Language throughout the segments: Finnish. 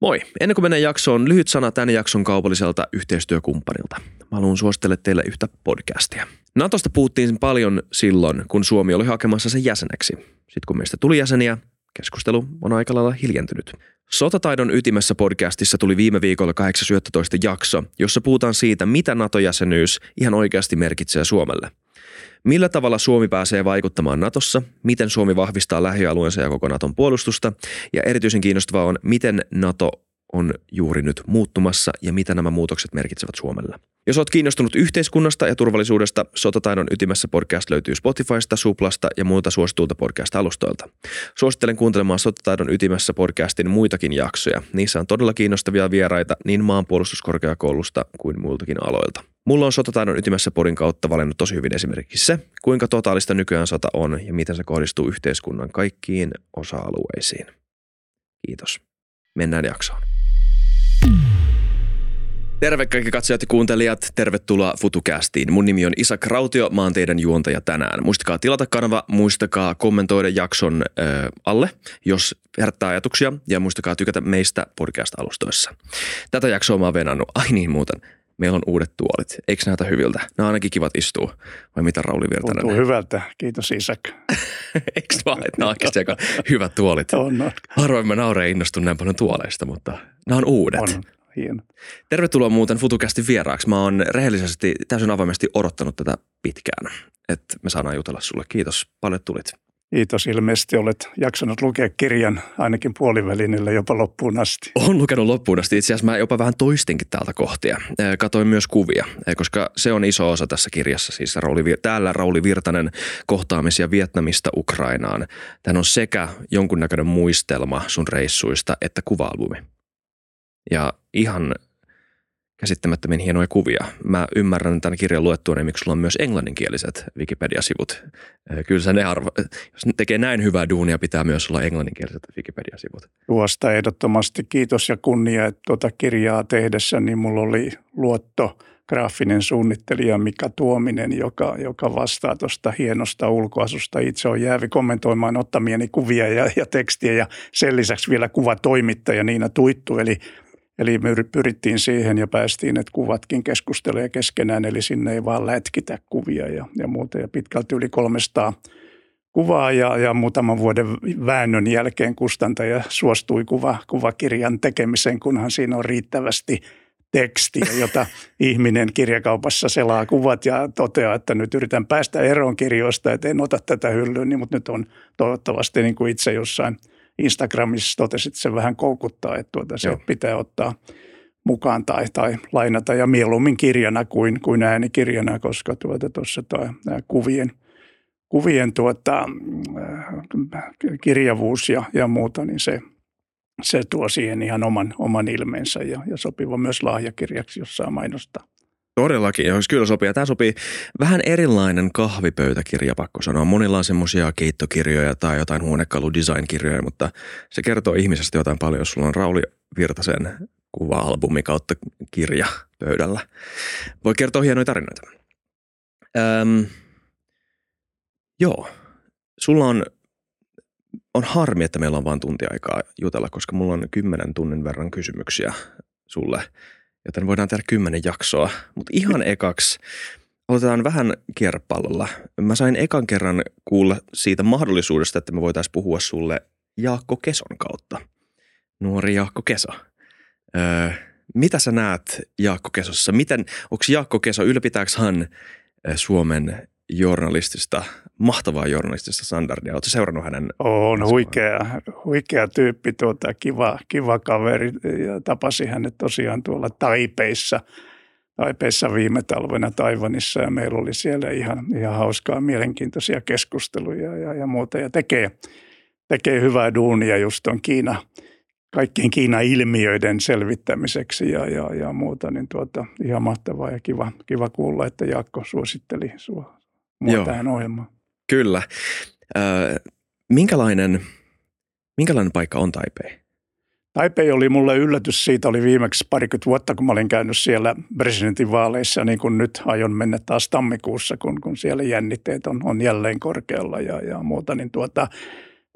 Moi! Ennen kuin mennään jaksoon, lyhyt sana tämän jakson kaupalliselta yhteistyökumppanilta. Mä haluan suositella teille yhtä podcastia. Natosta puhuttiin paljon silloin, kun Suomi oli hakemassa sen jäseneksi. Sitten kun meistä tuli jäseniä, keskustelu on aika lailla hiljentynyt. Sotataidon ytimessä podcastissa tuli viime viikolla 8.11 jakso, jossa puhutaan siitä, mitä NATO-jäsenyys ihan oikeasti merkitsee Suomelle. Millä tavalla Suomi pääsee vaikuttamaan Natossa, miten Suomi vahvistaa lähialueensa ja koko Naton puolustusta ja erityisen kiinnostavaa on, miten Nato on juuri nyt muuttumassa ja mitä nämä muutokset merkitsevät Suomelle. Jos olet kiinnostunut yhteiskunnasta ja turvallisuudesta, Sotataidon ytimessä podcast löytyy Spotifysta, Suplasta ja muilta suosituilta podcast-alustoilta. Suosittelen kuuntelemaan Sotataidon ytimessä podcastin muitakin jaksoja. Niissä on todella kiinnostavia vieraita niin maanpuolustuskorkeakoulusta kuin muiltakin aloilta. Mulla on Sotataidon ytimessä podin kautta valinnut tosi hyvin esimerkiksi se, kuinka totaalista nykyään sota on ja miten se kohdistuu yhteiskunnan kaikkiin osa-alueisiin. Kiitos. Mennään jaksoon. Terve kaikki katsojat ja kuuntelijat, tervetuloa FutuCastiin. Mun nimi on Isa Krautio, mä oon teidän juontaja tänään. Muistakaa tilata kanava, muistakaa kommentoida jakson äh, alle, jos herättää ajatuksia, ja muistakaa tykätä meistä podcast-alustoissa. Tätä jaksoa mä oon venannut, ai niin muuten, meillä on uudet tuolit. Eikö näytä hyviltä? Nämä on ainakin kivat istua. Vai mitä Rauli Virtanen? Tuntuu hyvältä. Kiitos Isak. Eikö vaan, että nämä on oikeasti aika hyvät tuolit? On, on. Harvoin mä naureen innostun näin paljon tuoleista, mutta nämä on uudet. On, hieno. Tervetuloa muuten FutuCastin vieraaksi. Mä oon rehellisesti täysin avoimesti odottanut tätä pitkään, että me saadaan jutella sulle. Kiitos, paljon tulit. Kiitos. Ilmeisesti olet jaksanut lukea kirjan ainakin puolivälinillä jopa loppuun asti. Olen lukenut loppuun asti. Itse asiassa mä jopa vähän toistinkin täältä kohtia. Katoin myös kuvia, koska se on iso osa tässä kirjassa. Siis Rauli, täällä Rauli Virtanen kohtaamisia Vietnamista Ukrainaan. Tämä on sekä jonkunnäköinen muistelma sun reissuista että kuva-albumi. Ja ihan käsittämättömin hienoja kuvia. Mä ymmärrän tämän kirjan luettuani, miksi sulla on myös englanninkieliset Wikipedia-sivut. Ee, Kyllä se ne arvo, jos ne tekee näin hyvää duunia, pitää myös olla englanninkieliset Wikipedia-sivut. Tuosta ehdottomasti kiitos ja kunnia, että tuota kirjaa tehdessä niin mulla oli luotto graafinen suunnittelija Mika Tuominen, joka, joka vastaa tuosta hienosta ulkoasusta. Itse on jäävi kommentoimaan ottamieni kuvia ja, ja tekstiä ja sen lisäksi vielä kuvatoimittaja Niina Tuittu. Eli Eli me pyrittiin siihen ja päästiin, että kuvatkin keskustelee keskenään, eli sinne ei vaan lätkitä kuvia ja, ja muuta. Ja pitkälti yli 300 kuvaa ja, ja muutaman vuoden väännön jälkeen kustantaja suostui kuva, kuvakirjan tekemiseen, kunhan siinä on riittävästi tekstiä, jota ihminen kirjakaupassa selaa kuvat ja toteaa, että nyt yritän päästä eroon kirjoista, että en ota tätä hyllyyn, niin, mutta nyt on toivottavasti niin kuin itse jossain – Instagramissa totesit, että se vähän koukuttaa, että tuota se Joo. pitää ottaa mukaan tai, tai lainata ja mieluummin kirjana kuin, kuin äänikirjana, koska tuota tuossa tuo, kuvien, kuvien tuota, äh, kirjavuus ja, ja muuta, niin se, se tuo siihen ihan oman, oman ilmeensä ja, ja sopiva myös lahjakirjaksi, jos saa mainostaa. Todellakin, jos kyllä sopii. Tämä sopii vähän erilainen kahvipöytäkirja, pakko sanoa. Monilla on semmoisia keittokirjoja tai jotain huonekaludesign-kirjoja, mutta se kertoo ihmisestä jotain paljon, jos sulla on Rauli Virtasen kuva-albumi kautta kirja pöydällä. Voi kertoa hienoja tarinoita. Öm, joo, sulla on, on harmi, että meillä on vain tunti aikaa jutella, koska mulla on kymmenen tunnin verran kysymyksiä sulle – joten voidaan tehdä kymmenen jaksoa. Mutta ihan ekaksi aloitetaan vähän kierpallolla. Mä sain ekan kerran kuulla siitä mahdollisuudesta, että me voitaisiin puhua sulle Jaakko Keson kautta. Nuori Jaakko Keso. Öö, mitä sä näet Jaakko Kesossa? Miten, onko Jaakko Keso, ylläpitääkö hän Suomen journalistista, mahtavaa journalistista standardia. Oletko seurannut hänen? On huikea, huikea tyyppi, tuota, kiva, kiva kaveri ja tapasin hänet tosiaan tuolla Taipeissa. Taipeissa viime talvena Taivanissa ja meillä oli siellä ihan, ihan hauskaa, mielenkiintoisia keskusteluja ja, ja muuta. Ja tekee, tekee hyvää duunia just tuon Kiina, kaikkien Kiina-ilmiöiden selvittämiseksi ja, ja, ja muuta, niin tuota, ihan mahtavaa ja kiva, kiva kuulla, että Jaakko suositteli sua mua Joo. tähän ohjelmaan. Kyllä. Ö, minkälainen, minkälainen paikka on Taipei? Taipei oli mulle yllätys. Siitä oli viimeksi parikymmentä vuotta, kun mä olin käynyt siellä presidentinvaaleissa, niin kuin nyt aion mennä taas tammikuussa, kun, kun siellä jännitteet on, on jälleen korkealla ja, ja muuta. Niin tuota,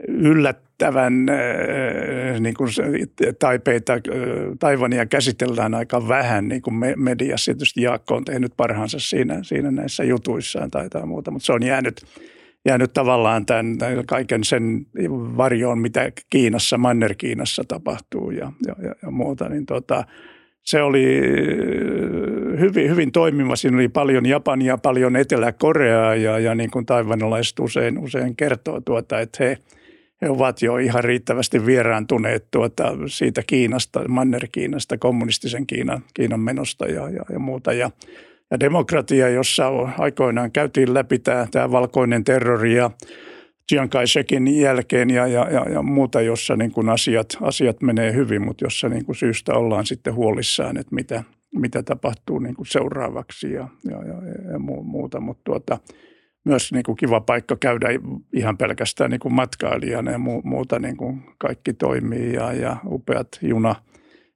yllättävän niin kuin taipeita, Taivania käsitellään aika vähän niin kuin mediassa. Tietysti Jaakko on tehnyt parhaansa siinä, siinä näissä jutuissaan tai jotain muuta, mutta se on jäänyt, jäänyt tavallaan tämän, kaiken sen varjoon, mitä Kiinassa, Manner-Kiinassa tapahtuu ja, ja, ja, ja muuta. Niin tota, se oli hyvin, hyvin toimiva. Siinä oli paljon Japania, paljon Etelä-Koreaa ja, ja niin kuin usein, usein kertoo tuota, että he, he ovat jo ihan riittävästi vieraantuneet tuota, siitä Kiinasta, Manner-Kiinasta, kommunistisen Kiinan, Kiinan menosta ja, ja, ja muuta. Ja, ja demokratia, jossa aikoinaan käytiin läpi tämä, tämä valkoinen terrori ja Chiang Kai-shekin jälkeen ja, ja, ja, ja muuta, jossa niin kuin asiat, asiat menee hyvin, mutta jossa niin kuin syystä ollaan sitten huolissaan, että mitä, mitä tapahtuu niin kuin seuraavaksi ja, ja, ja, ja muuta. Mutta tuota, myös niin kuin kiva paikka käydä ihan pelkästään niin kuin matkailijana ja muuta niin kuin kaikki toimii ja, ja upeat juna,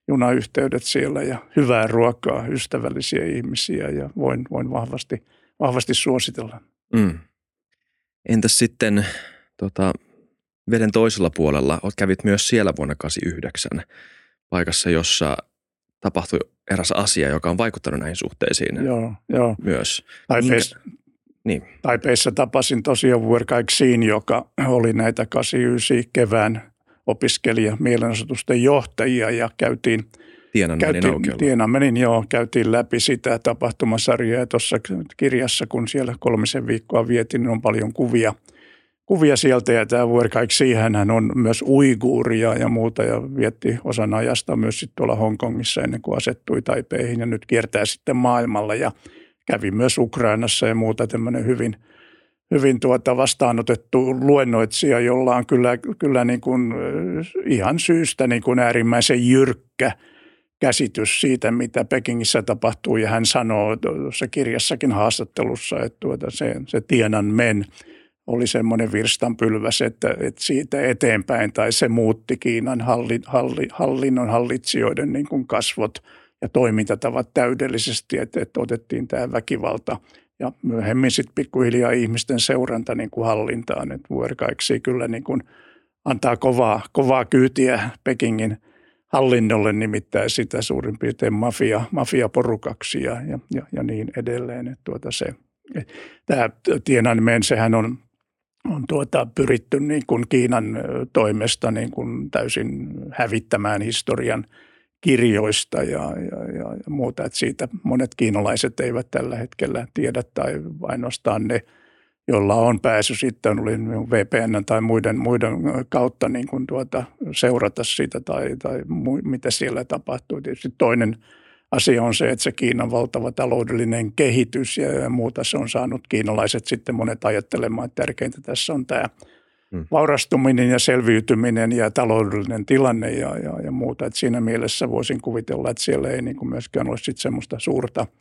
junayhteydet siellä ja hyvää ruokaa, ystävällisiä ihmisiä ja voin, voin vahvasti, vahvasti suositella. Mm. Entäs sitten tota, veden toisella puolella, olet kävit myös siellä vuonna 1989 paikassa, jossa tapahtui eräs asia, joka on vaikuttanut näihin suhteisiin joo, joo. myös. Minkä, niin. Taipeissa tapasin tosiaan Vuorkaiksiin, joka oli näitä 89 kevään opiskelija mielenosoitusten johtajia ja käytiin – Tienanmenin aukiolla. Tienanmenin, joo, käytiin läpi sitä tapahtumasarjaa ja tuossa kirjassa, kun siellä kolmisen viikkoa vietin, niin on paljon kuvia, kuvia sieltä ja tämä Vuorkaiksi, hän on myös uiguuria ja muuta ja vietti osan ajasta myös sitten tuolla Hongkongissa ennen kuin asettui Taipeihin ja nyt kiertää sitten maailmalla ja kävi myös Ukrainassa ja muuta tämmöinen hyvin, hyvin tuota vastaanotettu luennoitsija, jolla on kyllä, kyllä niin kuin ihan syystä niin kuin äärimmäisen jyrkkä – käsitys siitä, mitä Pekingissä tapahtuu. Ja hän sanoo tuossa kirjassakin haastattelussa, että tuota se, se Tienan men oli semmoinen virstanpylväs, että, että siitä eteenpäin tai se muutti Kiinan halli, halli, hallinnon hallitsijoiden niin kuin kasvot ja toimintatavat täydellisesti, että, että otettiin tämä väkivalta ja myöhemmin sitten pikkuhiljaa ihmisten seuranta niin kuin hallintaan. Että Vuorkaiksi kyllä niin kuin antaa kovaa, kovaa kyytiä Pekingin – hallinnolle nimittäin sitä suurin piirtein mafia, mafiaporukaksi ja, ja, ja, ja niin edelleen. Että tuota se, tämä Tiananmen, sehän on, on tuota pyritty niin kuin Kiinan toimesta niin kuin täysin hävittämään historian kirjoista ja, ja, ja, muuta. Että siitä monet kiinalaiset eivät tällä hetkellä tiedä tai ainoastaan ne – jolla on pääsy sitten oli VPN tai muiden, muiden kautta niin kuin tuota, seurata sitä tai, tai mu, mitä siellä tapahtuu. Tietysti toinen asia on se, että se Kiinan valtava taloudellinen kehitys ja, ja muuta se on saanut kiinalaiset sitten monet ajattelemaan, että tärkeintä tässä on tämä hmm. vaurastuminen ja selviytyminen ja taloudellinen tilanne ja, ja, ja muuta. Et siinä mielessä voisin kuvitella, että siellä ei niin kuin myöskään ole sitten semmoista suurta –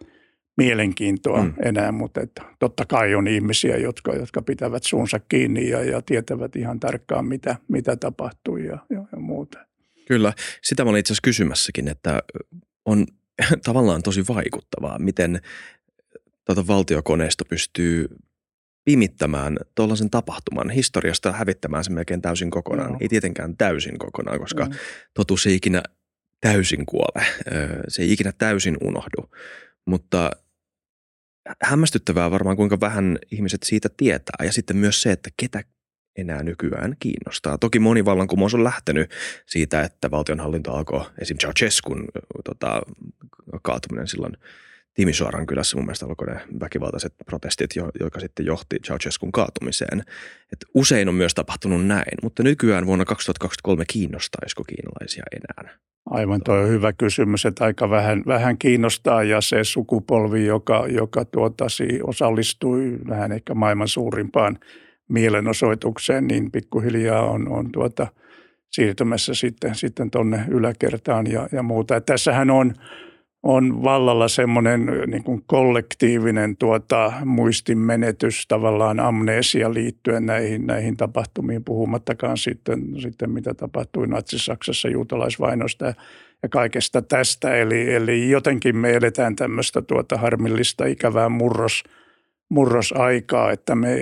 mielenkiintoa mm. enää, mutta että totta kai on ihmisiä, jotka, jotka pitävät suunsa kiinni ja, ja tietävät ihan tarkkaan, mitä, mitä tapahtuu ja, ja, ja muuta. Kyllä, sitä mä olin itse asiassa kysymässäkin, että on tavallaan tosi vaikuttavaa, miten tuota valtiokoneisto pystyy pimittämään tuollaisen tapahtuman historiasta hävittämään sen melkein täysin kokonaan. No. Ei tietenkään täysin kokonaan, koska no. totuus ei ikinä täysin kuole. Se ei ikinä täysin unohdu. Mutta hämmästyttävää varmaan, kuinka vähän ihmiset siitä tietää. Ja sitten myös se, että ketä enää nykyään kiinnostaa. Toki moni vallankumous on lähtenyt siitä, että valtionhallinto alkoi esim. Ceausescun tota, kaatuminen silloin Timisoaran kylässä mun mielestä alkoi ne väkivaltaiset protestit, jotka sitten johti Ceausescun kaatumiseen. Et usein on myös tapahtunut näin, mutta nykyään vuonna 2023 kiinnostaisiko kiinalaisia enää? Aivan tuo on hyvä kysymys, että aika vähän, vähän kiinnostaa ja se sukupolvi, joka, joka tuota, osallistui vähän ehkä maailman suurimpaan mielenosoitukseen, niin pikkuhiljaa on, on tuota, siirtymässä sitten, sitten tuonne yläkertaan ja, ja muuta. Et tässähän on, on vallalla semmoinen niin kuin kollektiivinen tuota, muistinmenetys, tavallaan amnesia liittyen näihin, näihin tapahtumiin, puhumattakaan sitten, sitten mitä tapahtui Natsi-Saksassa juutalaisvainosta ja kaikesta tästä. Eli, eli jotenkin me eletään tämmöistä tuota harmillista ikävää murros, murrosaikaa, että me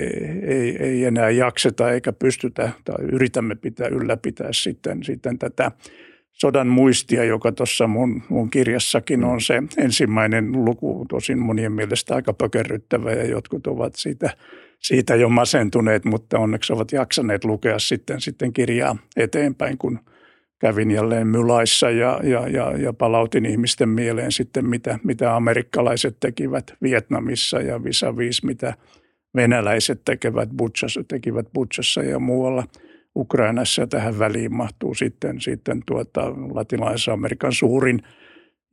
ei, ei enää jakseta eikä pystytä tai yritämme pitää ylläpitää sitten, sitten tätä sodan muistia, joka tuossa mun, mun kirjassakin on se ensimmäinen luku, tosin monien mielestä aika pökerryttävä ja jotkut ovat siitä, siitä jo masentuneet, mutta onneksi ovat jaksaneet lukea sitten, sitten kirjaa eteenpäin, kun kävin jälleen Mylaissa ja, ja, ja, ja palautin ihmisten mieleen sitten, mitä, mitä amerikkalaiset tekivät Vietnamissa ja vis mitä venäläiset tekevät Butchassa, tekivät Butchassa ja muualla – Ukrainassa tähän väliin mahtuu sitten, sitten tuota, latinalaisen Amerikan suurin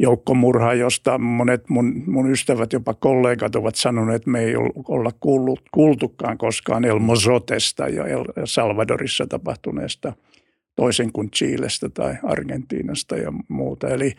joukkomurha, josta monet mun, mun ystävät, jopa kollegat ovat sanoneet, että me ei olla kuullut, kuultukaan koskaan El Mozotesta ja El Salvadorissa tapahtuneesta toisen kuin Chilestä tai Argentiinasta ja muuta. Eli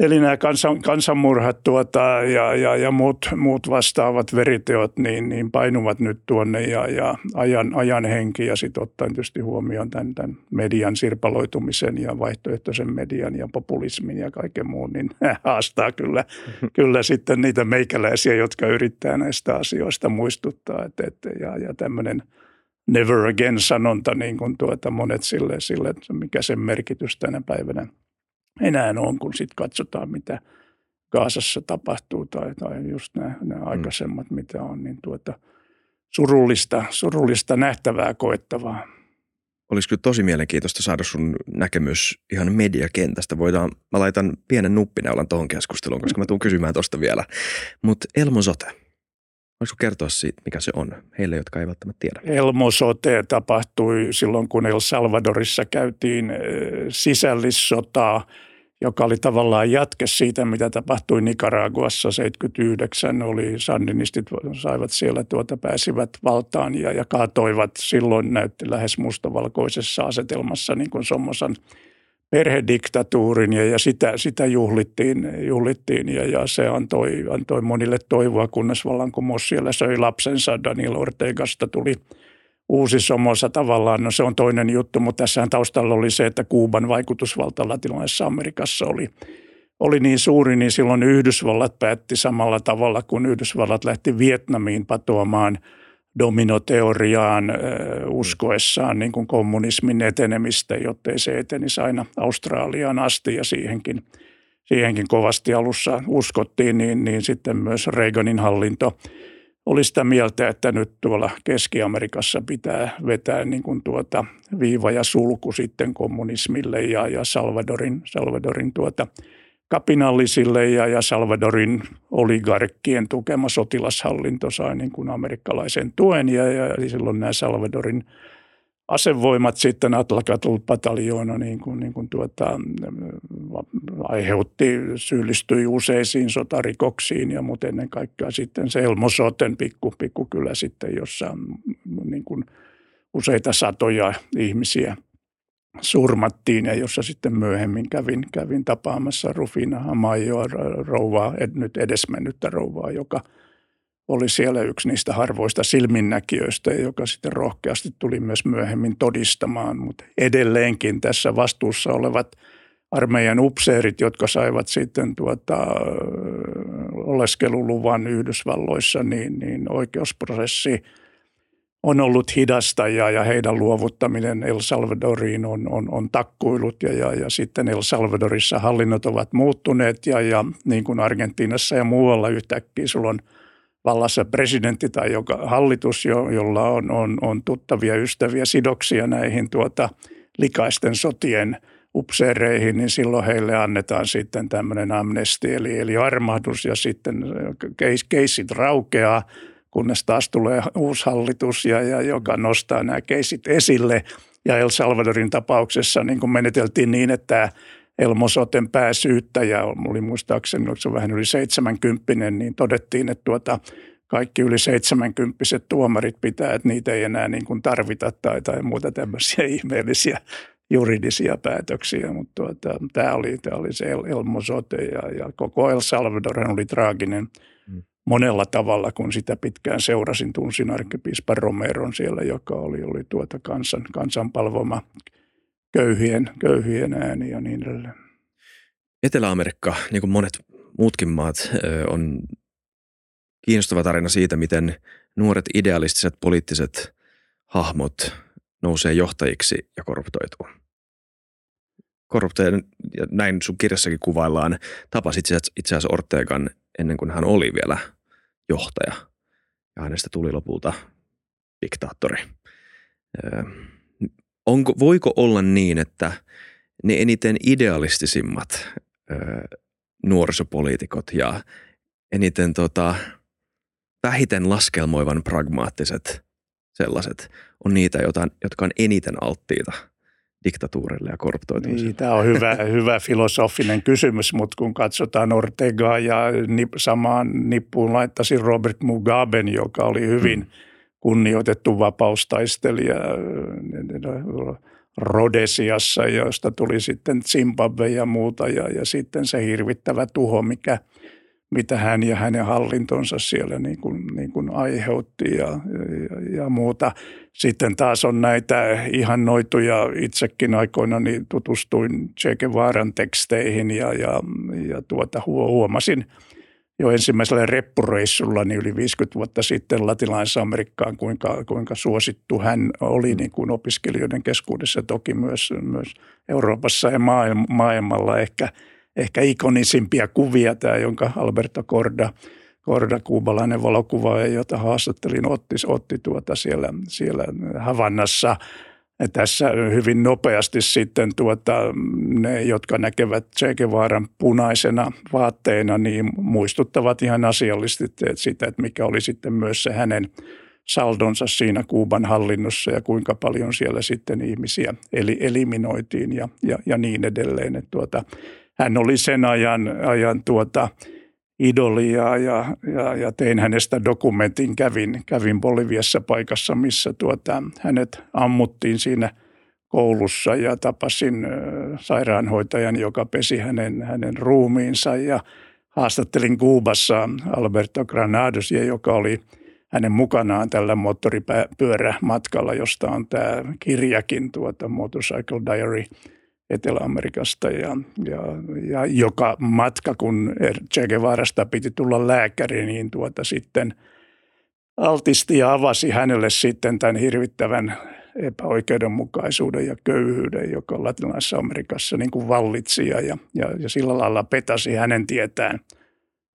Eli nämä kansan, kansanmurhat tuota, ja, ja, ja muut, muut, vastaavat veriteot niin, niin painuvat nyt tuonne ja, ja ajan, ajan henki ja sitten ottaen tietysti huomioon tämän, tämän median sirpaloitumisen ja vaihtoehtoisen median ja populismin ja kaiken muun, niin haastaa kyllä, kyllä sitten niitä meikäläisiä, jotka yrittää näistä asioista muistuttaa. Et, et, ja, ja tämmöinen never again sanonta, niin kuin tuota monet sille, sille, mikä sen merkitys tänä päivänä – enää on, kun sitten katsotaan, mitä Gaasassa tapahtuu tai, tai just nämä, nämä mm. aikaisemmat, mitä on, niin tuota, surullista, surullista nähtävää koettavaa. Olisi kyllä tosi mielenkiintoista saada sun näkemys ihan mediakentästä. Voidaan, mä laitan pienen nuppineulan tuohon keskusteluun, koska mä tuun kysymään tuosta vielä. Mutta Elmo Sote, Voisiko kertoa siitä, mikä se on, heille, jotka ei välttämättä tiedä? Elmo Sote tapahtui silloin, kun El Salvadorissa käytiin sisällissotaa – joka oli tavallaan jatke siitä, mitä tapahtui Nicaraguassa 79. Oli sandinistit saivat siellä tuota, pääsivät valtaan ja, ja kaatoivat. Silloin näytti lähes mustavalkoisessa asetelmassa niin kuin Sommosan perhediktatuurin ja, ja sitä, sitä juhlittiin, juhlittiin ja, ja, se antoi, antoi monille toivoa, kunnes vallankumous siellä söi lapsensa. Daniel Ortegasta tuli – uusi somossa tavallaan, no se on toinen juttu, mutta tässähän taustalla oli se, että Kuuban vaikutusvalta latinalaisessa Amerikassa oli, oli niin suuri, niin silloin Yhdysvallat päätti samalla tavalla, kun Yhdysvallat lähti Vietnamiin patoamaan dominoteoriaan uskoessaan niin kuin kommunismin etenemistä, jottei se etenisi aina Australiaan asti. Ja siihenkin, siihenkin kovasti alussa uskottiin, niin, niin sitten myös Reaganin hallinto – oli sitä mieltä, että nyt tuolla Keski-Amerikassa pitää vetää niin kuin tuota viiva ja sulku sitten kommunismille ja, ja Salvadorin, Salvadorin tuota kapinallisille ja, ja Salvadorin oligarkkien tukema sotilashallinto sai niin kuin amerikkalaisen tuen ja, ja silloin nämä Salvadorin – asevoimat sitten Atlakatul-pataljoona niin kuin, niin kuin tuota, aiheutti, syyllistyi useisiin sotarikoksiin ja mutta ennen kaikkea sitten se Elmosoten pikku, pikkukylä sitten, jossa niin kuin useita satoja ihmisiä surmattiin ja jossa sitten myöhemmin kävin, kävin tapaamassa Rufina Hamajoa, rouvaa, nyt edesmennyttä rouvaa, joka – oli siellä yksi niistä harvoista silminnäkijöistä, joka sitten rohkeasti tuli myös myöhemmin todistamaan. Mutta edelleenkin tässä vastuussa olevat armeijan upseerit, jotka saivat sitten tuota, oleskeluluvan Yhdysvalloissa, niin, niin oikeusprosessi on ollut hidasta ja, ja heidän luovuttaminen El Salvadoriin on, on, on takkuillut ja, ja, ja sitten El Salvadorissa hallinnot ovat muuttuneet ja, ja niin kuin Argentiinassa ja muualla yhtäkkiä sulla on – vallassa presidentti tai joka hallitus, jo, jolla on, on, on tuttavia ystäviä sidoksia näihin tuota, likaisten sotien upseereihin, niin silloin heille annetaan sitten tämmöinen amnesti eli, eli armahdus ja sitten keisit raukeaa, kunnes taas tulee uusi hallitus, ja, ja joka nostaa nämä keisit esille. Ja El Salvadorin tapauksessa niin kuin meneteltiin niin, että Elmosoten pääsyyttäjä, oli muistaakseni, oliko se vähän yli 70, niin todettiin, että tuota, kaikki yli 70 tuomarit pitää, että niitä ei enää niin kuin tarvita tai, tai muuta tämmöisiä ihmeellisiä juridisia päätöksiä, mutta tuota, tämä, oli, oli se El, Elmo Sote ja, ja koko El Salvador oli traaginen mm. monella tavalla, kun sitä pitkään seurasin, tunsin arkkipiispa Romeron siellä, joka oli, oli tuota kansan, kansanpalvoma köyhien, köyhien ääni ja niin edelleen. Etelä-Amerikka, niin kuin monet muutkin maat, on kiinnostava tarina siitä, miten nuoret idealistiset poliittiset hahmot nousee johtajiksi ja korruptoituu. Korruptoiden, ja näin sun kirjassakin kuvaillaan, tapasit itse asiassa Ortegan ennen kuin hän oli vielä johtaja. Ja hänestä tuli lopulta diktaattori. Onko, voiko olla niin, että ne eniten idealistisimmat nuorisopoliitikot ja eniten tota, vähiten laskelmoivan pragmaattiset sellaiset on niitä, jotka on eniten alttiita diktatuurille ja korruptoitumiselle? Niin, tämä on hyvä, hyvä filosofinen kysymys, mutta kun katsotaan Ortegaa ja samaan nippuun laittaisin Robert Mugaben, joka oli hyvin hmm. Kunnioitettu vapaustaistelija Rodesiassa, josta tuli sitten Zimbabwe ja muuta ja, ja sitten se hirvittävä tuho, mikä – mitä hän ja hänen hallintonsa siellä niin kuin, niin kuin aiheutti ja, ja, ja muuta. Sitten taas on näitä ihan noituja, itsekin aikoina niin tutustuin Che Guevaran teksteihin ja, ja, ja tuota, huomasin jo ensimmäisellä reppureissulla niin yli 50 vuotta sitten latinalaisessa Amerikkaan, kuinka, kuinka suosittu hän oli niin kuin opiskelijoiden keskuudessa, toki myös, myös Euroopassa ja maailmalla ehkä – ehkä ikonisimpia kuvia tämä, jonka Alberto Corda, Corda kuubalainen valokuvaaja, jota haastattelin, otti, otti tuota siellä, siellä Havannassa. Tässä hyvin nopeasti sitten tuota, ne, jotka näkevät Che Guevaran punaisena vaatteena, niin muistuttavat ihan asiallisesti sitä, että mikä oli sitten myös se hänen saldonsa siinä Kuuban hallinnossa ja kuinka paljon siellä sitten ihmisiä eli eliminoitiin ja, ja, ja niin edelleen. Että tuota, hän oli sen ajan, ajan tuota, idolia ja, ja, ja tein hänestä dokumentin. Kävin, kävin Boliviassa paikassa, missä tuota, hänet ammuttiin siinä koulussa ja tapasin sairaanhoitajan, joka pesi hänen, hänen ruumiinsa ja haastattelin Kuubassa Alberto Granadosia, joka oli hänen mukanaan tällä moottoripyörämatkalla, josta on tämä kirjakin, tuota Motorcycle Diary – Etelä-Amerikasta ja, ja, ja joka matka, kun Che Guevarasta piti tulla lääkäri, niin tuota sitten altisti ja avasi hänelle sitten tämän hirvittävän epäoikeudenmukaisuuden ja köyhyyden, joka Latinalaisessa Amerikassa niin kuin vallitsi ja, ja, ja sillä lailla petasi hänen tietään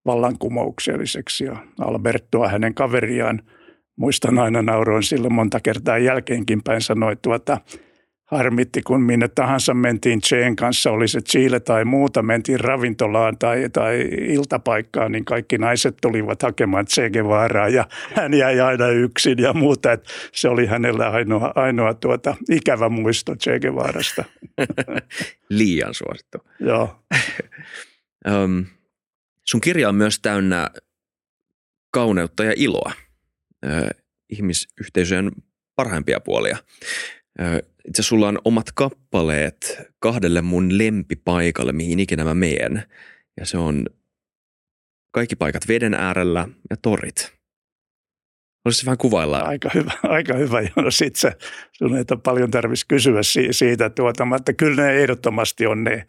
vallankumoukselliseksi. Ja Albertoa, hänen kaveriaan, muistan aina nauroin silloin monta kertaa jälkeenkin päin sanoi, tuota, harmitti, kun minne tahansa mentiin Cheen kanssa, oli se Chile tai muuta, mentiin ravintolaan tai, tai iltapaikkaan, niin kaikki naiset tulivat hakemaan Che Guevaraa ja hän jäi aina yksin ja muuta. Että se oli hänellä ainoa, ainoa tuota, ikävä muisto Che Guevarasta. Liian suosittu. Joo. um, sun kirja on myös täynnä kauneutta ja iloa, uh, ihmisyhteisöjen parhaimpia puolia. Itse sulla on omat kappaleet kahdelle mun lempipaikalle, mihin ikinä mä meen. Ja se on kaikki paikat veden äärellä ja torit. Olisi vähän kuvailla. Aika hyvä, aika hyvä No sit se, sun ei paljon tarvitsisi kysyä siitä, tuota, että kyllä ne ehdottomasti on ne,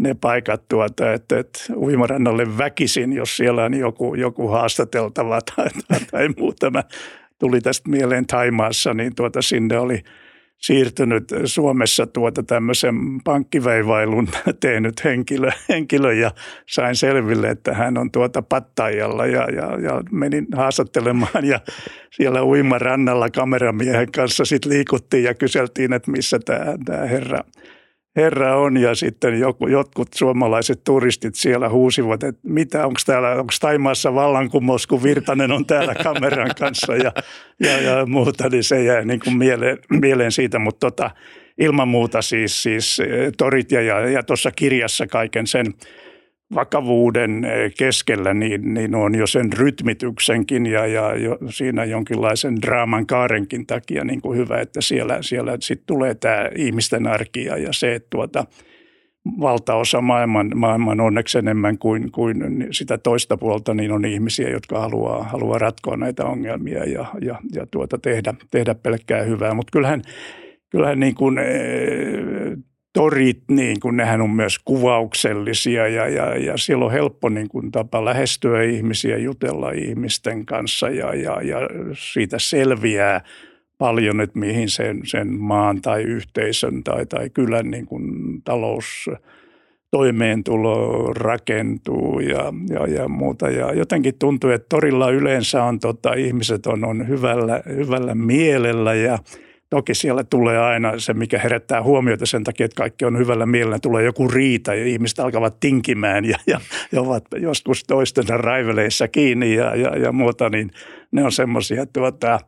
ne paikat, tuota, että, että uimarannalle väkisin, jos siellä on joku, joku haastateltava tai, tai, tai muuta. Mä tuli tästä mieleen Taimaassa, niin tuota, sinne oli – siirtynyt Suomessa tuota tämmöisen pankkiveivailun tehnyt henkilö, henkilö ja sain selville, että hän on tuota pattajalla ja, ja, ja menin haastattelemaan ja siellä uimarannalla kameramiehen kanssa sitten liikuttiin ja kyseltiin, että missä tämä, tämä herra – herra on ja sitten joku, jotkut suomalaiset turistit siellä huusivat, että mitä, onko täällä, onko Taimaassa vallankumous, kun Virtanen on täällä kameran kanssa ja, ja, ja muuta, niin se jää niin kuin mieleen, mieleen siitä, mutta tota, ilman muuta siis, siis eh, torit ja, ja, ja tuossa kirjassa kaiken sen – vakavuuden eh, keskellä, niin, niin on jo sen rytmityksenkin ja, ja jo siinä jonkinlaisen draaman kaarenkin takia niin kuin hyvä, että siellä, siellä sitten tulee tämä ihmisten arkia ja se, että tuota, valtaosa maailman, maailman onneksi enemmän kuin, kuin sitä toista puolta, niin on ihmisiä, jotka haluaa, haluaa ratkoa näitä ongelmia ja, ja, ja tuota tehdä, tehdä pelkkää hyvää. Mutta kyllähän, kyllähän niin kuin, eh, torit, niin kuin nehän on myös kuvauksellisia ja, ja, ja siellä on helppo niin kuin tapa lähestyä ihmisiä, jutella ihmisten kanssa ja, ja, ja siitä selviää paljon, että mihin sen, sen maan tai yhteisön tai, tai kylän niin kuin talous toimeentulo rakentuu ja, ja, ja muuta. Ja jotenkin tuntuu, että torilla yleensä on tota, ihmiset on, on hyvällä, hyvällä mielellä ja Toki siellä tulee aina se, mikä herättää huomiota sen takia, että kaikki on hyvällä mielellä. Tulee joku riita ja ihmiset alkavat tinkimään ja, ja, ja ovat joskus toistensa raiveleissa kiinni ja, ja, ja muuta. Niin ne on semmoisia tuota,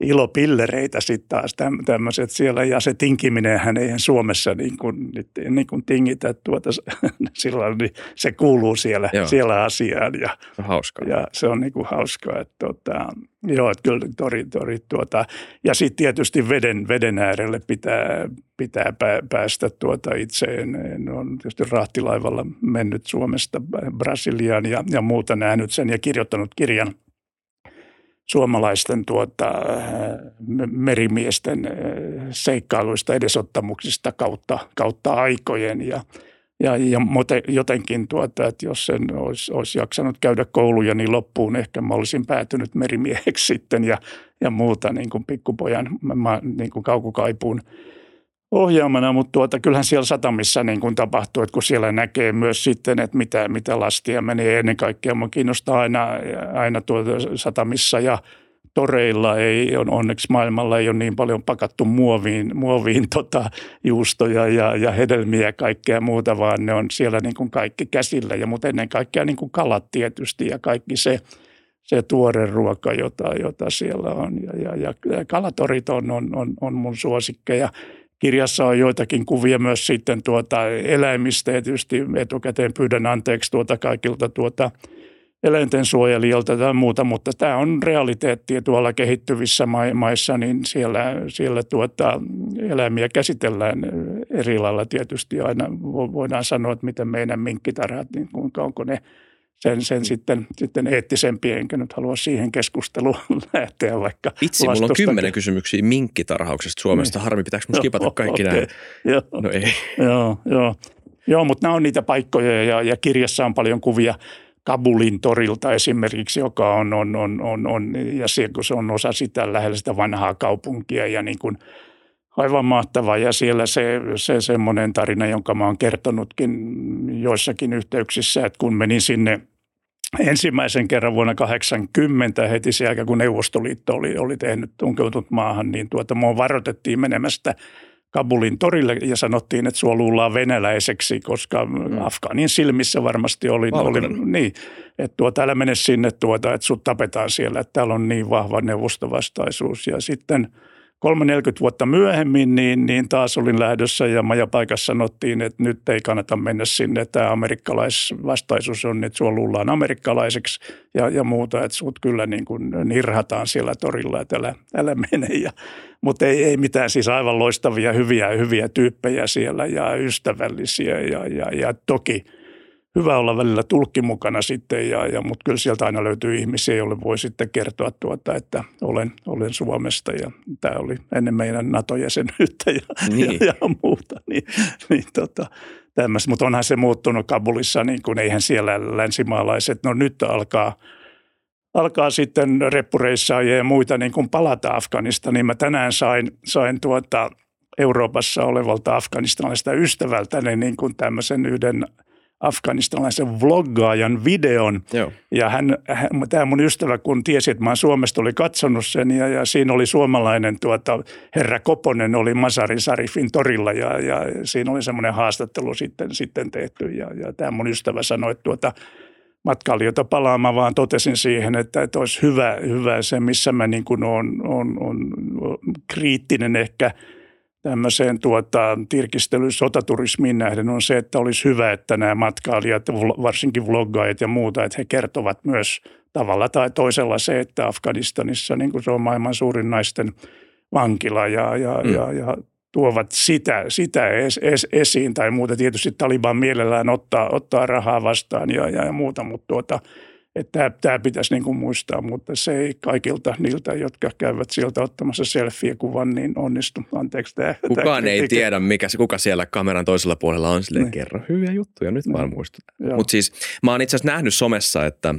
ilopillereitä sitten taas tämmöiset siellä. Ja se hän eihän Suomessa niin kuin, niin kuin tingitä tuota, silloin, niin se kuuluu siellä, siellä asiaan. Ja, se on hauskaa. Ja se on niin kuin hauskaa. Että, tuota, joo, että kyllä tori, tori tuota, ja sitten tietysti veden, veden äärelle pitää, pitää päästä tuota itse. En, en ole tietysti rahtilaivalla mennyt Suomesta Brasiliaan ja, ja muuta nähnyt sen ja kirjoittanut kirjan – suomalaisten tuota, merimiesten seikkailuista, edesottamuksista kautta, kautta aikojen. Ja, ja, ja jotenkin, tuota, että jos sen olisi, olisi jaksanut käydä kouluja niin loppuun, ehkä mä olisin päätynyt merimieheksi sitten ja, ja muuta niin kuin pikkupojan mä, niin kuin kaukukaipuun ohjaamana, mutta tuota, kyllähän siellä satamissa niin kuin tapahtuu, että kun siellä näkee myös sitten, että mitä, mitä lastia menee ennen kaikkea. Minua kiinnostaa aina, aina tuota satamissa ja toreilla ei on, onneksi maailmalla ei ole niin paljon pakattu muoviin, muoviin tota, juustoja ja, ja hedelmiä ja kaikkea muuta, vaan ne on siellä niin kuin kaikki käsillä ja mutta ennen kaikkea niin kuin kalat tietysti ja kaikki se, se tuore ruoka, jota, jota siellä on. Ja, ja, ja kalatorit on, on, on, on mun suosikkeja. Kirjassa on joitakin kuvia myös sitten tuota eläimistä ja tietysti etukäteen pyydän anteeksi tuota kaikilta tuota eläinten suojelijoilta tai muuta, mutta tämä on realiteetti tuolla kehittyvissä maissa, niin siellä, siellä tuota, eläimiä käsitellään eri lailla tietysti aina. Voidaan sanoa, että miten meidän minkkitarhat, niin kuinka onko ne – sen, sen sitten, sitten eettisempi, enkä nyt halua siihen keskusteluun lähteä vaikka Itse mulla on kymmenen kysymyksiä minkkitarhauksesta Suomesta. Niin. Harmi, pitääkö mun skipata kaikki okay. nämä? Joo. No ei. Joo, joo. joo mutta nämä on niitä paikkoja ja, ja kirjassa on paljon kuvia Kabulin torilta esimerkiksi, joka on, on, on, on, on ja se, kun se on osa sitä lähellä sitä vanhaa kaupunkia ja niin kuin aivan mahtava. Ja siellä se, se semmoinen tarina, jonka mä oon kertonutkin joissakin yhteyksissä, että kun menin sinne ensimmäisen kerran vuonna 80 heti sen jälkeen, kun Neuvostoliitto oli, oli tehnyt tunkeutunut maahan, niin tuota, mua varoitettiin menemästä Kabulin torille ja sanottiin, että sua luullaan venäläiseksi, koska mm. Afganin silmissä varmasti oli, oli niin, että tuota, älä mene sinne tuota, että sut tapetaan siellä, että täällä on niin vahva neuvostovastaisuus. Ja sitten – 3-40 vuotta myöhemmin, niin, niin taas olin lähdössä ja majapaikassa sanottiin, että nyt ei kannata mennä sinne. Tämä amerikkalaisvastaisuus on, että sua luullaan amerikkalaiseksi ja, ja muuta, että sut kyllä niin kuin nirhataan siellä torilla, että älä, älä mene. Ja, mutta ei, ei mitään siis aivan loistavia, hyviä, hyviä tyyppejä siellä ja ystävällisiä ja, ja, ja toki – hyvä olla välillä tulkki mukana sitten, ja, ja, mutta kyllä sieltä aina löytyy ihmisiä, joille voi sitten kertoa, tuota, että olen, olen Suomesta ja tämä oli ennen meidän NATO-jäsenyyttä ja, niin. ja, ja muuta. Niin, niin tota, Mutta onhan se muuttunut Kabulissa, niin kuin eihän siellä länsimaalaiset, no nyt alkaa – alkaa sitten reppureissaajia ja muita niin kuin palata Afganista, niin mä tänään sain, sain tuota Euroopassa olevalta afganistalaista ystävältä niin kuin tämmöisen yhden afganistalaisen vloggaajan videon. Joo. Ja hän, hän, tämä mun ystävä, kun tiesi, että mä Suomesta, oli katsonut sen ja, ja siinä oli suomalainen tuota, herra Koponen, oli Masari Sarifin torilla ja, ja siinä oli semmoinen haastattelu sitten, sitten tehty. Ja, ja tämä mun ystävä sanoi, että tuota, matkailijoita palaamaan, vaan totesin siihen, että, että olisi hyvä, hyvä se, missä mä niin kuin on, on, on kriittinen ehkä – tämmöiseen tuota, tirkistelyyn sotaturismiin nähden on se, että olisi hyvä, että nämä matkailijat, varsinkin vloggaajat ja muuta, että he kertovat myös tavalla tai toisella se, että Afganistanissa niin kuin se on maailman suurin naisten vankila ja, ja, mm. ja, ja tuovat sitä, sitä es, es, esiin tai muuta. Tietysti Taliban mielellään ottaa, ottaa rahaa vastaan ja, ja, ja muuta, mutta tuota, Että tämä pitäisi niin kuin muistaa, mutta se ei kaikilta niiltä, jotka käyvät sieltä ottamassa selfie-kuvan, niin onnistu. Anteeksi tämä. Kukaan tämä ei tiedä, mikä, kuka siellä kameran toisella puolella on. Silleen, niin. kerro hyviä juttuja, nyt niin. vaan muistutan. Mutta siis mä oon itse asiassa nähnyt somessa, että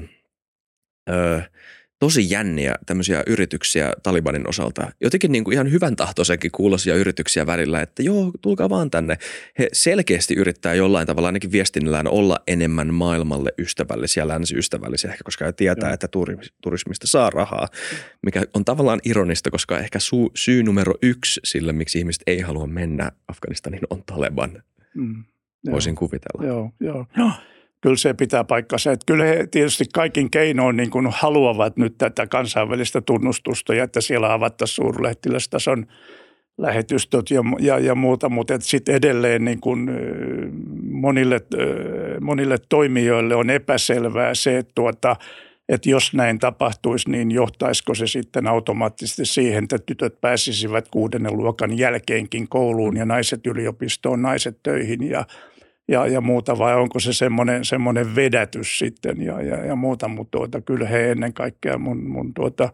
öö, tosi jänniä tämmöisiä yrityksiä Talibanin osalta. Jotenkin niin kuin ihan hyvän tahtoisenkin kuulosia yrityksiä välillä, että joo, tulkaa vaan tänne. He selkeästi yrittää jollain tavalla ainakin viestinnällään olla enemmän maailmalle ystävällisiä, länsiystävällisiä, ehkä koska he tietää, joo. että turismista saa rahaa, mikä on tavallaan ironista, koska ehkä su- syy numero yksi sille, miksi ihmiset ei halua mennä Afganistaniin, on Taleban. Mm, Voisin kuvitella. Joo, joo. joo kyllä se pitää paikkansa. Että kyllä he tietysti kaikin keinoin niin kuin haluavat nyt tätä kansainvälistä tunnustusta ja että siellä avattaisiin suurlähettilästason lähetystöt ja, ja, ja muuta, mutta sitten edelleen niin kuin monille, monille toimijoille on epäselvää se, että, tuota, että jos näin tapahtuisi, niin johtaisiko se sitten automaattisesti siihen, että tytöt pääsisivät kuudennen luokan jälkeenkin kouluun ja naiset yliopistoon, naiset töihin ja – ja, ja muuta, vai onko se semmoinen, semmoinen vedätys sitten ja, ja, ja muuta, mutta tuota, kyllä he ennen kaikkea mun, mun tuota,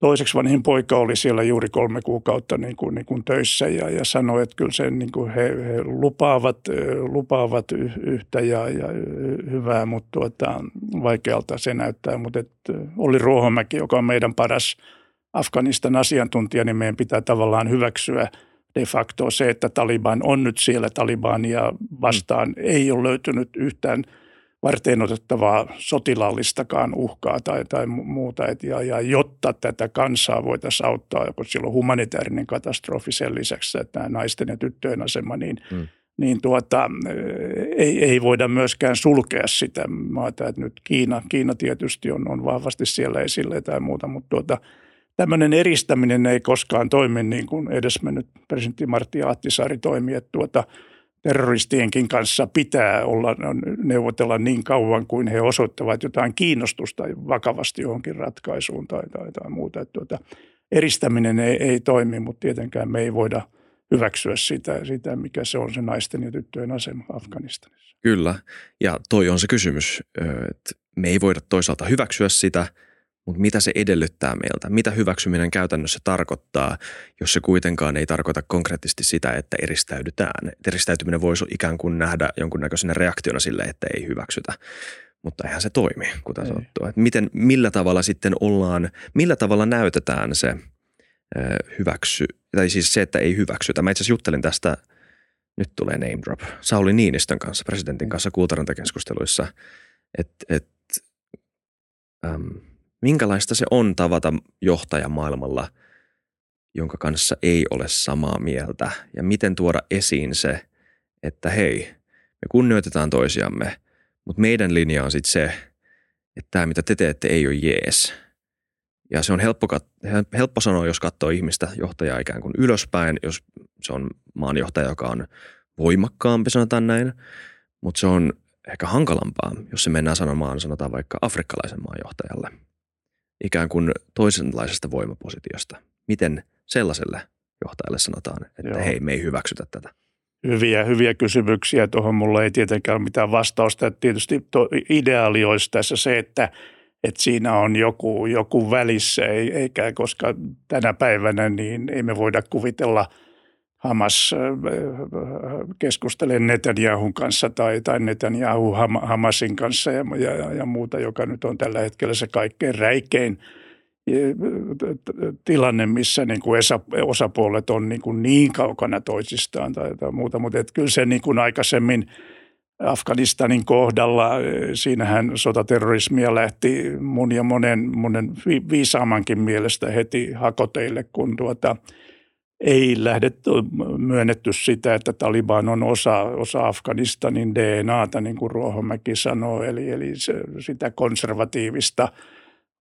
toiseksi vanhin poika oli siellä juuri kolme kuukautta niin kuin, niin kuin töissä ja, ja sanoi, että kyllä sen niin kuin he, he lupaavat, lupaavat yhtä ja, ja hyvää, mutta tuota, vaikealta se näyttää. Mutta että oli Ruohomäki, joka on meidän paras Afganistan asiantuntija, niin meidän pitää tavallaan hyväksyä – de facto se, että Taliban on nyt siellä Talibania vastaan, mm. ei ole löytynyt yhtään varten otettavaa sotilaallistakaan uhkaa tai, tai muuta. Et ja, ja jotta tätä kansaa voitaisiin auttaa, kun siellä on humanitaarinen katastrofi sen lisäksi, että tämä naisten ja tyttöjen asema, niin, mm. niin tuota, ei, ei voida myöskään sulkea sitä maata. Että nyt Kiina, Kiina tietysti on, on vahvasti siellä esille tai muuta, mutta tuota, tämmöinen eristäminen ei koskaan toimi niin kuin edesmennyt presidentti Martti Ahtisaari toimi, että tuota, terroristienkin kanssa pitää olla, neuvotella niin kauan kuin he osoittavat jotain kiinnostusta vakavasti johonkin ratkaisuun tai, tai, tai muuta. Että tuota, eristäminen ei, ei toimi, mutta tietenkään me ei voida hyväksyä sitä, sitä, mikä se on se naisten ja tyttöjen asema Afganistanissa. Kyllä, ja toi on se kysymys, että me ei voida toisaalta hyväksyä sitä – mutta mitä se edellyttää meiltä? Mitä hyväksyminen käytännössä tarkoittaa, jos se kuitenkaan ei tarkoita konkreettisesti sitä, että eristäydytään? Eristäytyminen voisi ikään kuin nähdä jonkunnäköisenä reaktiona sille, että ei hyväksytä. Mutta eihän se toimi, kuten sanottu. Miten, millä tavalla sitten ollaan, millä tavalla näytetään se hyväksy, tai siis se, että ei hyväksytä. Mä itse asiassa juttelin tästä, nyt tulee name drop, Sauli Niinistön kanssa, presidentin kanssa kultarantakeskusteluissa, että et, ähm, Minkälaista se on tavata johtaja maailmalla, jonka kanssa ei ole samaa mieltä? Ja miten tuoda esiin se, että hei, me kunnioitetaan toisiamme, mutta meidän linja on sitten se, että tämä mitä te teette ei ole jees. Ja se on helppo, helppo sanoa, jos katsoo ihmistä johtajaa ikään kuin ylöspäin, jos se on maanjohtaja, joka on voimakkaampi, sanotaan näin. Mutta se on ehkä hankalampaa, jos se mennään sanomaan, sanotaan vaikka afrikkalaisen maanjohtajalle – ikään kuin toisenlaisesta voimapositiosta. Miten sellaiselle johtajalle sanotaan, että Joo. hei, me ei hyväksytä tätä? Hyviä, hyviä kysymyksiä. Tuohon mulla ei tietenkään ole mitään vastausta. Tietysti ideaali olisi tässä se, että, että siinä on joku, joku välissä, eikä koska tänä päivänä niin ei me voida kuvitella – Hamas keskustelee Netanyahun kanssa tai, tai Netanyahu Hamasin kanssa ja, ja, ja muuta, joka nyt on tällä hetkellä se kaikkein räikein tilanne, missä niin kuin osapuolet on niin, kuin niin kaukana toisistaan tai, tai muuta. Mutta et kyllä se niin kuin aikaisemmin Afganistanin kohdalla, siinähän sotaterrorismia lähti mun ja monen, monen viisaamankin mielestä heti hakoteille, kun tuota – ei lähdetty myönnetty sitä, että Taliban on osa, osa Afganistanin DNAta, niin kuin Ruohomäki sanoo, eli, eli se, sitä konservatiivista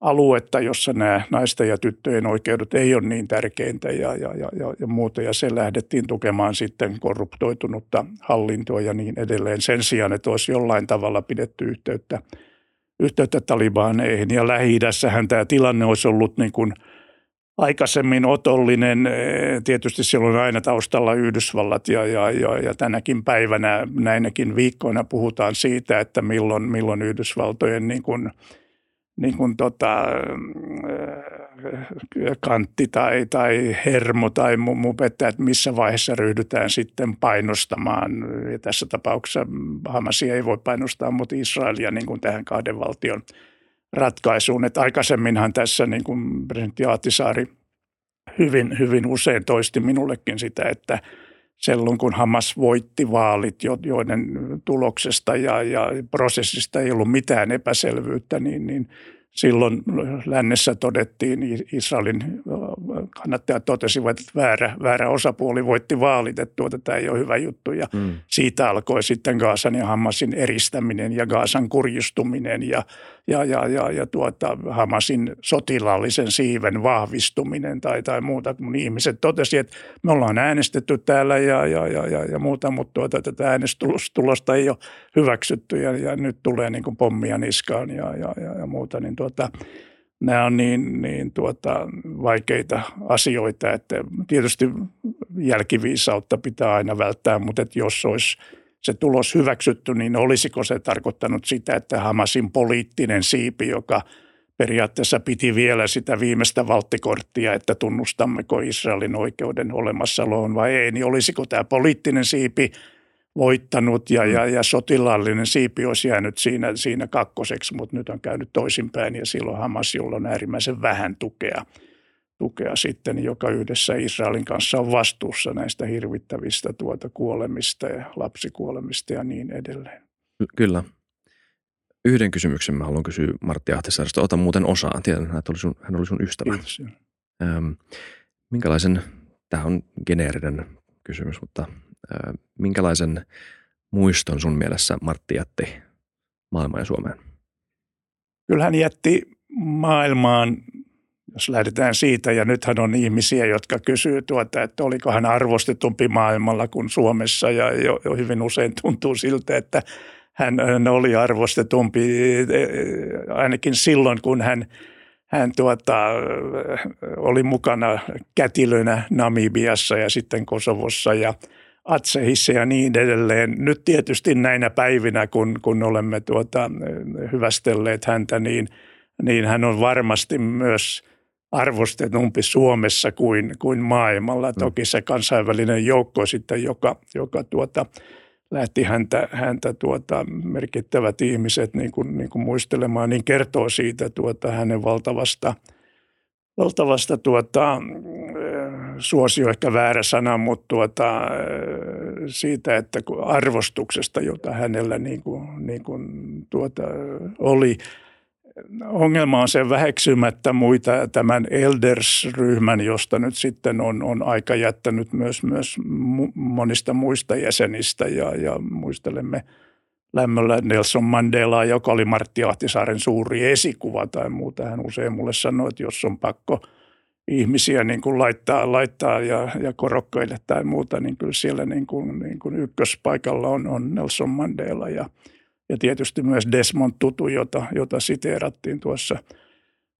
aluetta, jossa nämä naisten ja tyttöjen oikeudet ei ole niin tärkeintä ja, ja, ja, ja muuta. Ja se lähdettiin tukemaan sitten korruptoitunutta hallintoa ja niin edelleen sen sijaan, että olisi jollain tavalla pidetty yhteyttä, yhteyttä Talibaneihin. Ja Lähi-idässähän tämä tilanne olisi ollut niin kuin – aikaisemmin otollinen. Tietysti silloin aina taustalla Yhdysvallat ja, ja, ja, ja tänäkin päivänä, näinäkin viikkoina puhutaan siitä, että milloin, milloin Yhdysvaltojen niin kuin, niin kuin tota, kantti tai, tai hermo tai muu pettää, että missä vaiheessa ryhdytään sitten painostamaan. Ja tässä tapauksessa Hamasia ei voi painostaa, mutta Israelia niin kuin tähän kahden valtion ratkaisuun. Että aikaisemminhan tässä niin kuin presidentti Aatisaari hyvin, hyvin usein toisti minullekin sitä, että silloin kun Hamas voitti vaalit, joiden tuloksesta ja, ja prosessista ei ollut mitään epäselvyyttä, niin, niin – silloin lännessä todettiin, Israelin kannattajat totesivat, että väärä, väärä osapuoli voitti vaalit, että tuota, tämä ei ole hyvä juttu. Ja mm. siitä alkoi sitten Gaasan ja Hamasin eristäminen ja Gaasan kurjistuminen ja, ja, ja, ja, ja tuota, Hamasin sotilaallisen siiven vahvistuminen tai, tai muuta. Mun ihmiset totesivat, että me ollaan äänestetty täällä ja, ja, ja, ja, ja muuta, mutta tuota, tätä äänestulosta ei ole hyväksytty ja, ja nyt tulee niin kuin pommia niskaan ja, ja, ja, ja muuta. Niin tuota, nämä on niin, niin tuota, vaikeita asioita, että tietysti jälkiviisautta pitää aina välttää, mutta että jos olisi se tulos hyväksytty, niin olisiko se tarkoittanut sitä, että Hamasin poliittinen siipi, joka periaatteessa piti vielä sitä viimeistä valttikorttia, että tunnustammeko Israelin oikeuden olemassaoloon vai ei, niin olisiko tämä poliittinen siipi – voittanut ja, ja, ja sotilaallinen siipi olisi jäänyt siinä, siinä kakkoseksi, mutta nyt on käynyt toisinpäin ja silloin Hamas, jolla on äärimmäisen vähän tukea, tukea sitten, joka yhdessä Israelin kanssa on vastuussa näistä hirvittävistä tuota kuolemista ja lapsikuolemista ja niin edelleen. Kyllä. Yhden kysymyksen mä haluan kysyä Martti Ahtisaaresta. Ota muuten osaa. Tiedän, että oli sun, hän oli sun ystävä. Kiitos. Ähm, minkälaisen, tämä on geneerinen kysymys, mutta minkälaisen muiston sun mielessä Martti jätti maailmaan ja Suomeen? Kyllähän jätti maailmaan, jos lähdetään siitä, ja nythän on ihmisiä, jotka kysyy tuota, että oliko hän arvostetumpi maailmalla kuin Suomessa, ja jo, jo hyvin usein tuntuu siltä, että hän, hän oli arvostetumpi e, ainakin silloin, kun hän hän tuota, oli mukana kätilönä Namibiassa ja sitten Kosovossa ja Atsehissa ja niin edelleen. Nyt tietysti näinä päivinä, kun, kun olemme tuota, hyvästelleet häntä, niin, niin hän on varmasti myös arvostetumpi Suomessa kuin, kuin maailmalla. Mm. Toki se kansainvälinen joukko sitten, joka, joka tuota, lähti häntä, häntä tuota, merkittävät ihmiset niin kuin, niin kuin muistelemaan, niin kertoo siitä tuota, hänen valtavasta, valtavasta tuota, suosio ehkä väärä sana, mutta tuota, siitä, että arvostuksesta, jota hänellä niin kuin, niin kuin tuota, oli. Ongelma on se väheksymättä muita tämän Elders-ryhmän, josta nyt sitten on, on aika jättänyt myös, myös monista muista jäsenistä ja, ja muistelemme lämmöllä Nelson Mandelaa, joka oli Martti Ahtisaaren suuri esikuva tai muuta. Hän usein mulle sanoi, että jos on pakko – ihmisiä niin kuin laittaa, laittaa ja, ja korokkeille tai muuta, niin kyllä siellä niin kuin, niin kuin ykköspaikalla on, on Nelson Mandela ja, ja tietysti myös Desmond Tutu, jota, jota siteerattiin tuossa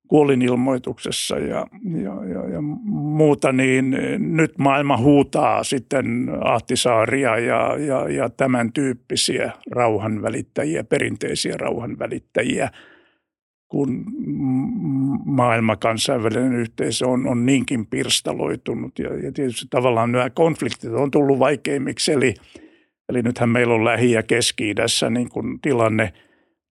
kuolinilmoituksessa ja, ja, ja, ja muuta, niin nyt maailma huutaa sitten Ahtisaaria ja, ja, ja tämän tyyppisiä rauhanvälittäjiä, perinteisiä rauhanvälittäjiä – kun maailma, kansainvälinen yhteisö on, on niinkin pirstaloitunut. Ja, ja tietysti tavallaan nämä konfliktit on tullut vaikeimmiksi. Eli, eli nythän meillä on Lähi- ja Keski-idässä niin kuin tilanne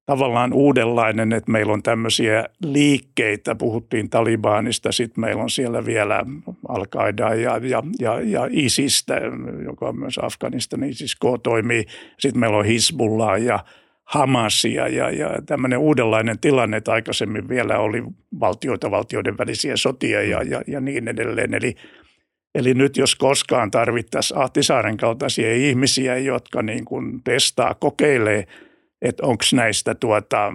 tavallaan uudenlainen, että meillä on tämmöisiä liikkeitä. Puhuttiin Talibanista, sitten meillä on siellä vielä al ja, ja, ja, ja ISISistä, joka on myös Afganistan, ISIS-K toimii. Sitten meillä on Hisbullah ja – Hamasia ja, ja tämmöinen uudenlainen tilanne, että aikaisemmin vielä oli valtioita valtioiden välisiä sotia ja, ja, ja niin edelleen. Eli, eli nyt jos koskaan tarvittaisiin Ahtisaaren kaltaisia ihmisiä, jotka niin kuin testaa, kokeilee, että onko näistä tuota,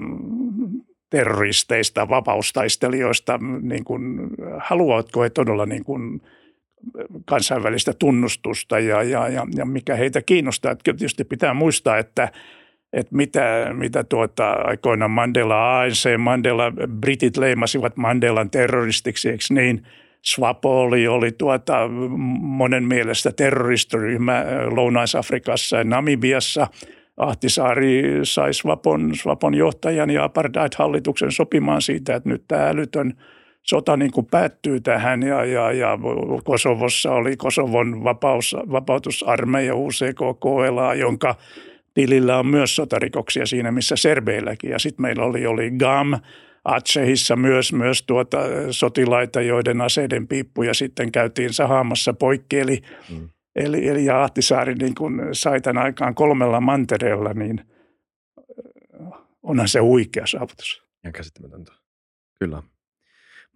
terroristeista, vapaustaistelijoista, niin kuin, haluatko he todella niin kuin kansainvälistä tunnustusta ja, ja, ja, ja mikä heitä kiinnostaa. Että tietysti pitää muistaa, että – että mitä, mitä tuota, aikoinaan Mandela ANC, Mandela, britit leimasivat Mandelan terroristiksi, eikö niin? Swapo oli, tuota, monen mielestä terroristiryhmä Lounais-Afrikassa ja Namibiassa. Ahtisaari sai Swapon, Swapon johtajan ja apartheid-hallituksen sopimaan siitä, että nyt tämä älytön sota niin kuin päättyy tähän ja, ja, ja Kosovossa oli Kosovon vapaus, vapautusarmeija UCKKLA, jonka tilillä on myös sotarikoksia siinä, missä serbeilläkin. Ja sitten meillä oli, oli GAM, Atsehissa myös, myös tuota sotilaita, joiden aseiden piippuja sitten käytiin sahaamassa poikki. Eli, mm. eli, eli ja Ahtisaari niin kun sai tämän aikaan kolmella mantereella, niin onhan se huikea saavutus. Ihan käsittämätöntä. Kyllä.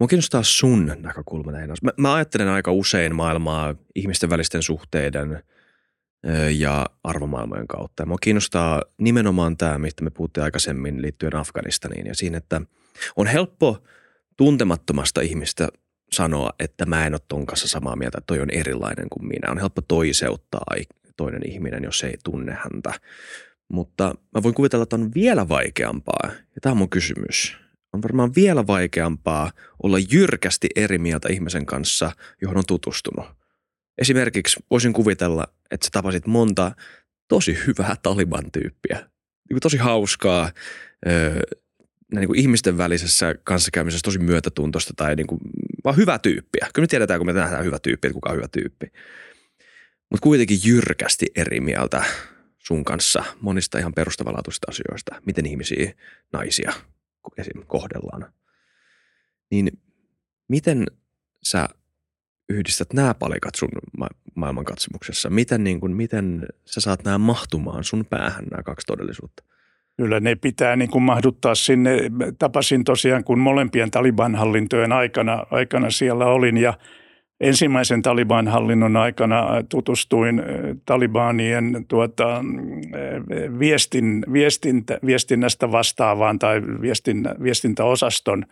Mua kiinnostaa sun näkökulma näihin mä, mä ajattelen aika usein maailmaa ihmisten välisten suhteiden ja arvomaailmojen kautta. Ja mua kiinnostaa nimenomaan tämä, mistä me puhuttiin aikaisemmin liittyen Afganistaniin ja siinä, että on helppo tuntemattomasta ihmistä sanoa, että mä en ole ton kanssa samaa mieltä, toi on erilainen kuin minä. On helppo toiseuttaa toinen ihminen, jos ei tunne häntä. Mutta mä voin kuvitella, että on vielä vaikeampaa, ja tämä on mun kysymys, on varmaan vielä vaikeampaa olla jyrkästi eri mieltä ihmisen kanssa, johon on tutustunut. Esimerkiksi voisin kuvitella, että sä tapasit monta tosi hyvää Taliban-tyyppiä. Niin tosi hauskaa, niin kuin ihmisten välisessä kanssakäymisessä tosi myötätuntoista tai niin kuin, vaan hyvä tyyppiä. Kyllä me tiedetään, kun me nähdään hyvä tyyppi, että kuka on hyvä tyyppi. Mutta kuitenkin jyrkästi eri mieltä sun kanssa monista ihan perustavanlaatuisista asioista. Miten ihmisiä, naisia esim. kohdellaan. Niin miten sä yhdistät nämä palikat sun ma- maailmankatsomuksessa? Miten, niin kuin, miten sä saat nämä mahtumaan sun päähän, nämä kaksi todellisuutta? Kyllä ne pitää niin kuin mahduttaa sinne. Tapasin tosiaan, kun molempien Taliban-hallintojen aikana, aikana siellä olin ja ensimmäisen Taliban-hallinnon aikana tutustuin äh, Talibanien tuota, äh, viestin, viestintä, viestinnästä vastaavaan tai viestin, viestintäosaston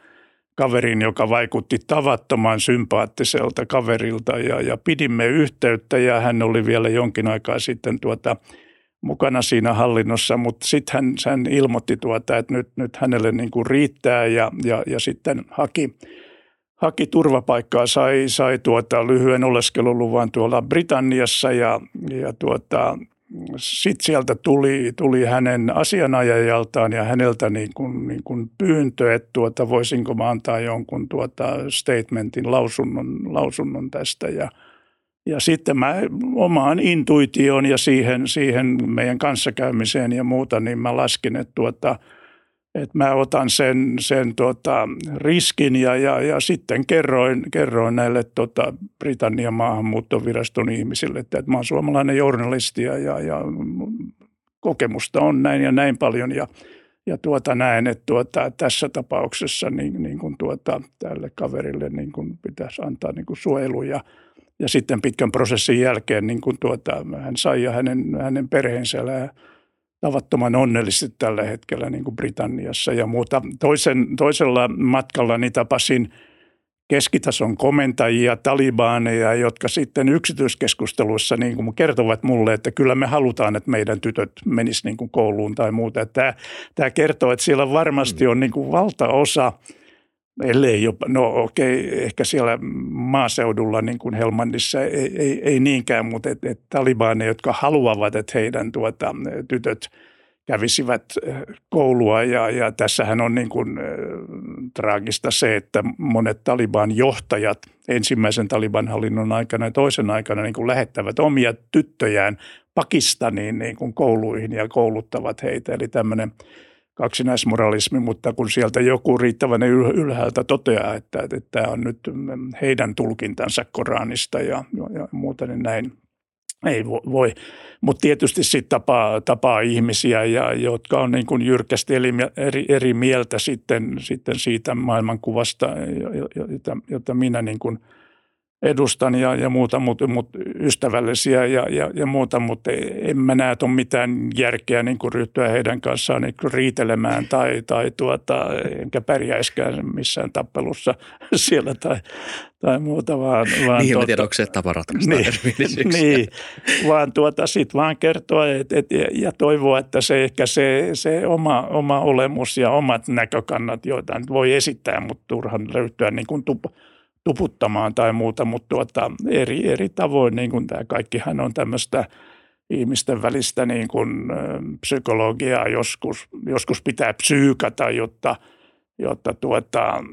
kaveriin, joka vaikutti tavattoman sympaattiselta kaverilta ja, ja pidimme yhteyttä ja hän oli vielä jonkin aikaa sitten tuota – mukana siinä hallinnossa, mutta sitten hän, hän ilmoitti, tuota, että nyt, nyt hänelle niin kuin riittää ja, ja, ja sitten haki, haki turvapaikkaa, sai, sai tuota lyhyen oleskeluluvan tuolla Britanniassa ja, ja tuota, sitten sieltä tuli, tuli hänen asianajajaltaan ja häneltä niin kuin, niin kuin pyyntö, että tuota, voisinko mä antaa jonkun tuota statementin lausunnon, lausunnon tästä ja – ja sitten mä omaan intuitioon ja siihen, siihen meidän kanssakäymiseen ja muuta, niin mä laskin, että, tuota, että mä otan sen, sen tuota, riskin ja, ja, ja sitten kerroin, kerroin näille tuota, Britannian maahanmuuttoviraston ihmisille, että, että mä oon suomalainen journalisti ja, ja, ja kokemusta on näin ja näin paljon ja, ja tuota näen, että tuota, tässä tapauksessa niin, niin kuin tuota, tälle kaverille niin kuin pitäisi antaa niin kuin suojelu ja – ja sitten pitkän prosessin jälkeen niin kuin tuota, hän sai ja hänen, hänen perheensä elää tavattoman onnellisesti tällä hetkellä niin kuin Britanniassa ja muuta. Toisen, toisella matkalla niin tapasin keskitason komentajia, talibaaneja, jotka sitten yksityiskeskusteluissa niin kuin kertovat mulle, että kyllä me halutaan, että meidän tytöt menisivät niin kuin kouluun tai muuta. Tämä, tämä kertoo, että siellä varmasti on niin kuin valtaosa – ellei jopa, no okei, ehkä siellä maaseudulla niin kuin Helmandissa ei, ei, ei niinkään, mutta et, et talibaneja, jotka haluavat, että heidän tuota, tytöt kävisivät eh, koulua ja, ja tässähän on niin kuin, äh, traagista se, että monet Taliban johtajat ensimmäisen Taliban hallinnon aikana ja toisen aikana niin kuin lähettävät omia tyttöjään Pakistaniin niin kuin kouluihin ja kouluttavat heitä. Eli tämmöinen kaksinaismoralismi, mutta kun sieltä joku riittävän ylhäältä toteaa, että, että tämä on nyt heidän tulkintansa Koranista ja, ja muuta, niin näin ei voi. Mutta tietysti sitten tapaa, tapaa ihmisiä, ja, jotka on niin kuin jyrkästi eri, eri, eri mieltä sitten, sitten siitä maailmankuvasta, jota, jota minä niin kuin – edustan ja, ja muuta, mutta mut ystävällisiä ja, ja, ja muuta, mutta en mä näe, että on mitään järkeä niin kuin ryhtyä heidän kanssaan niin kuin riitelemään tai, tai tuota, enkä pärjäiskään missään tappelussa siellä tai, tai muuta. Vaan, vaan niin, tuota, tiedä, onko se tapa ratkaista niin, niin, vaan tuota, sitten vaan kertoa et, et, ja toivoa, että se ehkä se, se oma, oma olemus ja omat näkökannat, joita nyt voi esittää, mutta turhan löytyä niin kuin tupa, tuputtamaan tai muuta, mutta tuota, eri, eri tavoin niin kuin tämä kaikkihan on tämmöistä ihmisten välistä niin kuin, psykologiaa. Joskus, joskus pitää psyykata, jotta, jotta tuota,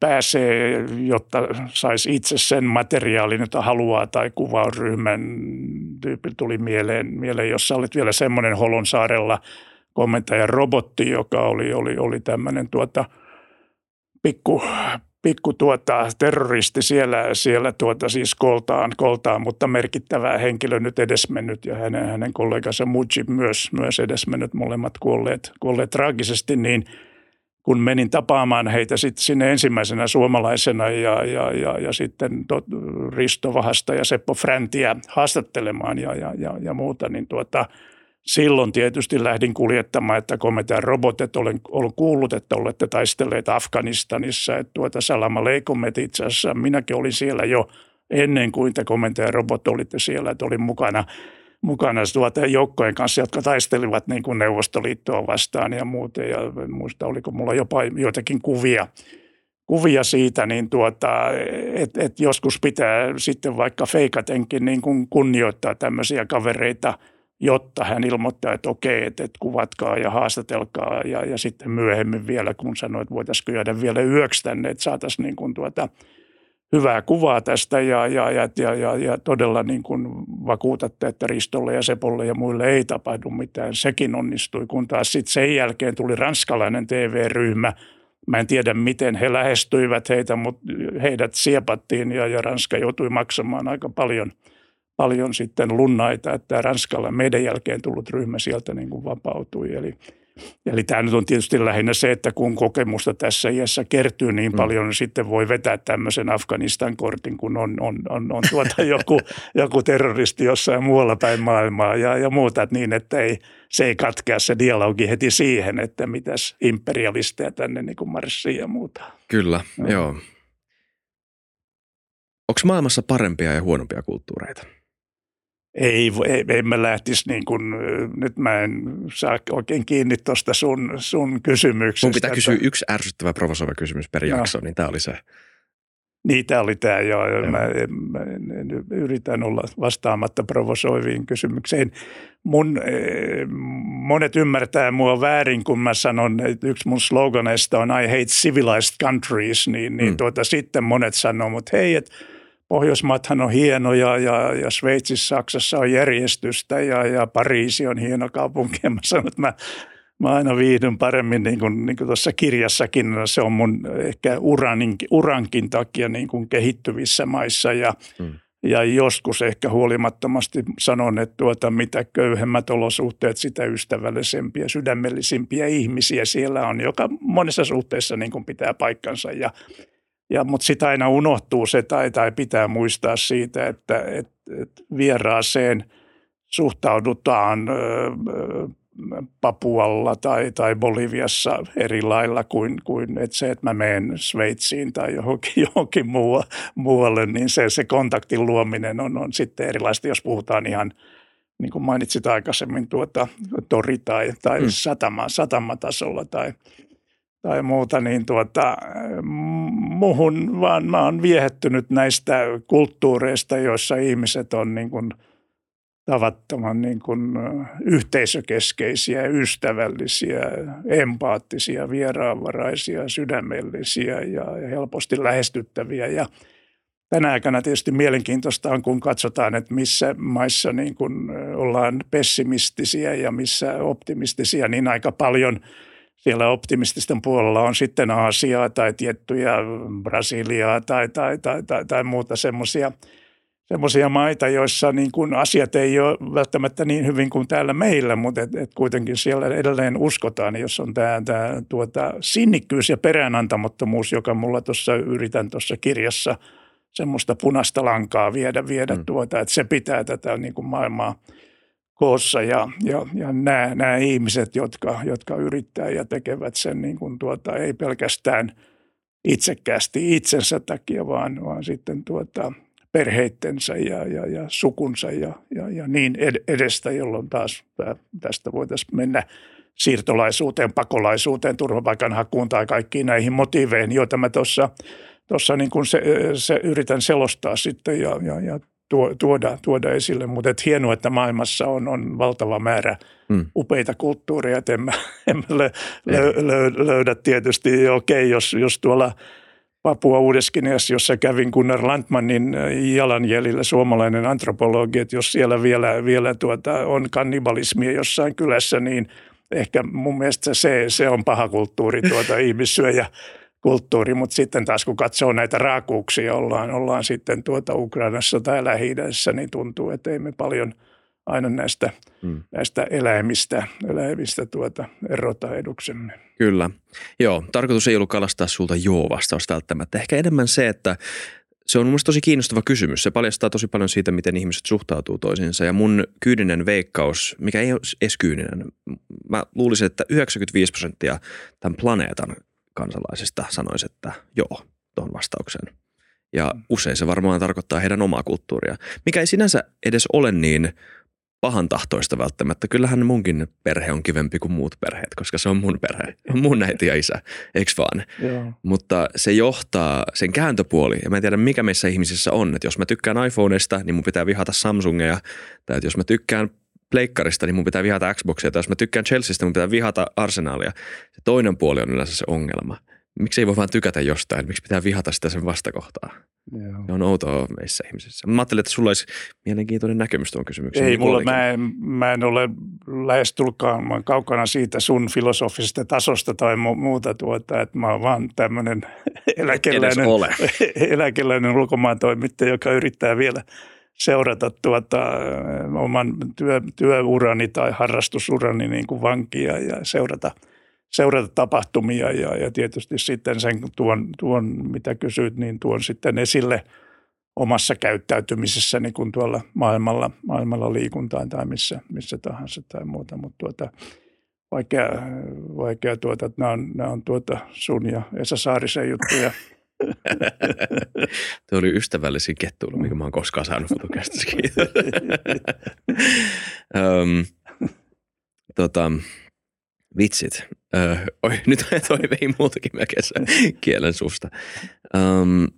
pääsee, jotta saisi itse sen materiaalin, jota haluaa tai kuvausryhmän tyyppi tuli mieleen, mieleen jossa olit vielä semmoinen Holonsaarella komentajan robotti, joka oli, oli, oli tämmöinen tuota, pikku, pikku tuota, terroristi siellä, siellä tuota, siis koltaan, koltaan, mutta merkittävä henkilö nyt edesmennyt ja hänen, hänen kollegansa Mujib myös, myös edesmennyt, molemmat kuolleet, kuolleet traagisesti, niin – kun menin tapaamaan heitä sitten sinne ensimmäisenä suomalaisena ja, ja, ja, ja sitten Risto Vahasta ja Seppo Fräntiä haastattelemaan ja, ja, ja, ja muuta, niin tuota, silloin tietysti lähdin kuljettamaan, että komitean robotit, olen, olen kuullut, että olette taistelleet Afganistanissa, että tuota Salama Leikum, että itse asiassa minäkin olin siellä jo ennen kuin te komentajan robot olitte siellä, että olin mukana – mukana tuota joukkojen kanssa, jotka taistelivat niin kuin Neuvostoliittoa vastaan ja muuten. Ja muista, oliko mulla jopa joitakin kuvia, kuvia siitä, niin tuota, että et joskus pitää sitten vaikka feikatenkin niin kuin kunnioittaa tämmöisiä kavereita, jotta hän ilmoittaa, että okei, että, että kuvatkaa ja haastatelkaa ja, ja sitten myöhemmin vielä, kun sanoi, että voitaisiin jäädä vielä yöksi tänne, että saataisiin niin kuin tuota – hyvää kuvaa tästä ja, ja, ja, ja, ja, ja todella niin kuin vakuutatte, että Ristolle ja Sepolle ja muille ei tapahdu mitään. Sekin onnistui, kun taas sitten sen jälkeen tuli ranskalainen TV-ryhmä. Mä en tiedä, miten he lähestyivät heitä, mutta heidät siepattiin ja, ja Ranska joutui maksamaan aika paljon, paljon sitten lunnaita, että Ranskalla meidän jälkeen tullut ryhmä sieltä niin kuin vapautui. Eli – Eli tämä nyt on tietysti lähinnä se, että kun kokemusta tässä iässä kertyy niin mm. paljon, niin sitten voi vetää tämmöisen Afganistan-kortin, kun on, on, on, on tuota joku, joku terroristi jossain muualla päin maailmaa ja, ja muuta, että niin, että ei, se ei katkea se dialogi heti siihen, että mitäs imperialisteja tänne niin kuin marssii ja muuta. Kyllä, no. joo. Onko maailmassa parempia ja huonompia kulttuureita? Ei, ei, ei mä lähtisi niin kuin, nyt mä en saa oikein kiinni tuosta sun, sun kysymyksestä. Mun pitää kysyä yksi ärsyttävä provosoiva kysymys per jakso, no. niin tämä oli se. Niin, tämä oli tämä, joo. joo. Mä, mä, yritän olla vastaamatta provosoiviin kysymyksiin. Mun, monet ymmärtää mua väärin, kun mä sanon, että yksi mun sloganeista on I hate civilized countries, niin, niin mm. tuota, sitten monet sanoo, mutta hei, että Pohjoismaathan on hienoja ja, ja Sveitsissä, Saksassa on järjestystä ja, ja Pariisi on hieno kaupunki. Mä sanon, että mä, mä aina viihdyn paremmin niin kuin, niin kuin tuossa kirjassakin. Se on mun ehkä uranin, urankin takia niin kuin kehittyvissä maissa ja, hmm. ja joskus ehkä huolimattomasti sanon, että tuota, mitä köyhemmät olosuhteet, sitä ystävällisempiä, sydämellisimpiä ihmisiä siellä on, joka monessa suhteessa niin kuin pitää paikkansa ja ja, mutta sitä aina unohtuu se tai, tai pitää muistaa siitä, että et, et vieraaseen suhtaudutaan ö, Papualla tai, tai Boliviassa eri lailla kuin, kuin että se, että mä menen Sveitsiin tai johonkin, johonkin muualle, niin se, se kontaktin luominen on, on sitten erilaista, jos puhutaan ihan niin kuin mainitsit aikaisemmin, tuota, tori- tai, tai mm. satama, satamatasolla tai – tai muuta, niin tuota, muhun vaan mä oon viehättynyt näistä kulttuureista, joissa ihmiset on niin kuin tavattoman niin kuin yhteisökeskeisiä, ystävällisiä, empaattisia, vieraanvaraisia, sydämellisiä ja helposti lähestyttäviä. Ja tänä aikana tietysti mielenkiintoista on, kun katsotaan, että missä maissa niin kuin ollaan pessimistisiä ja missä optimistisia, niin aika paljon – siellä optimististen puolella on sitten Aasiaa tai tiettyjä Brasiliaa tai, tai, tai, tai, tai muuta semmoisia semmoisia maita, joissa niin kuin asiat ei ole välttämättä niin hyvin kuin täällä meillä, mutta et, et kuitenkin siellä edelleen uskotaan, jos on tämä, tämä tuota, sinnikkyys ja peräänantamattomuus, joka mulla tuossa yritän tuossa kirjassa semmoista punaista lankaa viedä, viedä mm. tuota, että se pitää tätä niin kuin maailmaa – koossa ja, ja, ja nämä, nämä ihmiset, jotka, jotka yrittää ja tekevät sen niin kuin tuota, ei pelkästään itsekkäästi itsensä takia, vaan, vaan sitten tuota, perheittensä ja, ja, ja sukunsa ja, ja, ja niin edestä, jolloin taas tästä voitaisiin mennä siirtolaisuuteen, pakolaisuuteen, turvapaikanhakuun tai kaikkiin näihin motiiveihin, joita mä tuossa tuossa niin kuin se, se, yritän selostaa sitten ja, ja, ja tuoda, tuoda esille. Mutta et hienoa, että maailmassa on, on valtava määrä hmm. upeita kulttuureja. En mä, en mä lö, lö, lö, löydä tietysti, okei, okay, jos, jos tuolla Papua Uudeskiniassa, jossa kävin Gunnar Landmanin jalanjäljellä suomalainen antropologi, että jos siellä vielä, vielä tuota, on kannibalismia jossain kylässä, niin ehkä mun mielestä se, se on paha kulttuuri, tuota ihmissyöjä kulttuuri, mutta sitten taas kun katsoo näitä raakuuksia, ollaan, ollaan sitten tuota Ukrainassa tai lähi niin tuntuu, että ei me paljon aina näistä, hmm. näistä eläimistä, eläimistä tuota, erota eduksemme. Kyllä. Joo, tarkoitus ei ollut kalastaa sulta joo-vastausta välttämättä. Ehkä enemmän se, että se on mielestäni tosi kiinnostava kysymys. Se paljastaa tosi paljon siitä, miten ihmiset suhtautuu toisiinsa. Ja mun kyyninen veikkaus, mikä ei ole edes kyyninen, mä luulisin, että 95 prosenttia tämän planeetan kansalaisista sanoisi, että joo, tuohon vastaukseen. Ja mm. usein se varmaan tarkoittaa heidän omaa kulttuuria, mikä ei sinänsä edes ole niin pahan tahtoista välttämättä. Kyllähän munkin perhe on kivempi kuin muut perheet, koska se on mun perhe, mun äiti ja isä, eikö vaan? Joo. Mutta se johtaa, sen kääntöpuoli, ja mä en tiedä mikä meissä ihmisissä on, että jos mä tykkään iPhoneista, niin mun pitää vihata Samsungeja, tai että jos mä tykkään pleikkarista, niin mun pitää vihata Xboxia, tai jos mä tykkään Chelseastä, mun pitää vihata Arsenalia. Se toinen puoli on yleensä se ongelma. Miksi ei voi vaan tykätä jostain? Miksi pitää vihata sitä sen vastakohtaa? Joo. Se on outoa meissä ihmisissä. Mä ajattelin, että sulla olisi mielenkiintoinen näkemys tuon kysymykseen. Ei, mulla, mä, en, mä en ole lähestulkaan kaukana siitä sun filosofisesta tasosta tai mu- muuta tuota, että mä oon vaan tämmöinen eläkeläinen, eläkeläinen ulkomaan toimittaja, joka yrittää vielä – seurata tuota, oman työ, työurani tai harrastusurani niin kuin vankia ja seurata, seurata tapahtumia ja, ja tietysti sitten sen tuon, tuon, mitä kysyt, niin tuon sitten esille omassa käyttäytymisessä niin kuin tuolla maailmalla, maailmalla liikuntaan tai missä, missä tahansa tai muuta, mutta tuota, vaikea, vaikea tuota, että nämä on, nämä on tuota sun ja Esa Saarisen juttuja – Tuo oli ystävällisin kettuilu, mikä mä oon koskaan saanut fotokästissä. um, tota, vitsit. Öö, oi, nyt toi vei muutakin melkein kielen suusta. Um,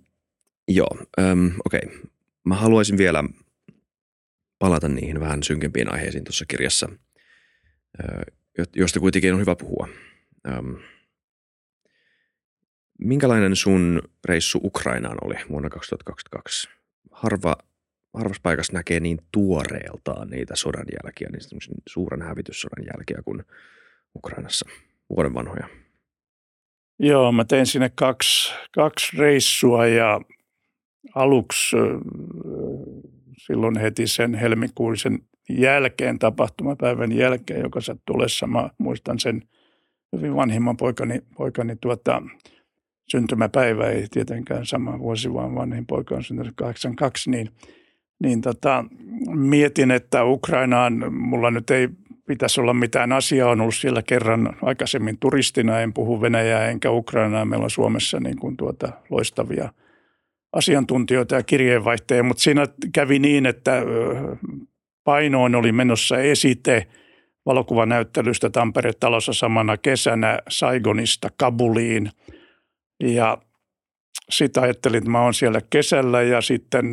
joo, um, okei. Okay. Mä haluaisin vielä palata niihin vähän synkempiin aiheisiin tuossa kirjassa, josta kuitenkin on hyvä puhua. Um, Minkälainen sun reissu Ukrainaan oli vuonna 2022? Harva, harvassa paikassa näkee niin tuoreeltaan niitä sodan jälkiä, niin suuren hävityssodan jälkiä kuin Ukrainassa, vuoden vanhoja. Joo, mä tein sinne kaksi, kaksi reissua ja aluksi silloin heti sen helmikuisen jälkeen, tapahtumapäivän jälkeen, joka sattui tulessa. Mä muistan sen hyvin vanhimman poikani, poikani tuota, syntymäpäivä ei tietenkään sama vuosi, vaan vanhin poika on syntynyt 82, niin, niin tota, mietin, että Ukrainaan mulla nyt ei pitäisi olla mitään asiaa. on ollut siellä kerran aikaisemmin turistina, en puhu Venäjää enkä Ukrainaa. Meillä on Suomessa niin kuin tuota loistavia asiantuntijoita ja kirjeenvaihtajia, mutta siinä kävi niin, että painoon oli menossa esite valokuvanäyttelystä Tampere-talossa samana kesänä Saigonista Kabuliin – ja sitten ajattelin, että mä oon siellä kesällä ja sitten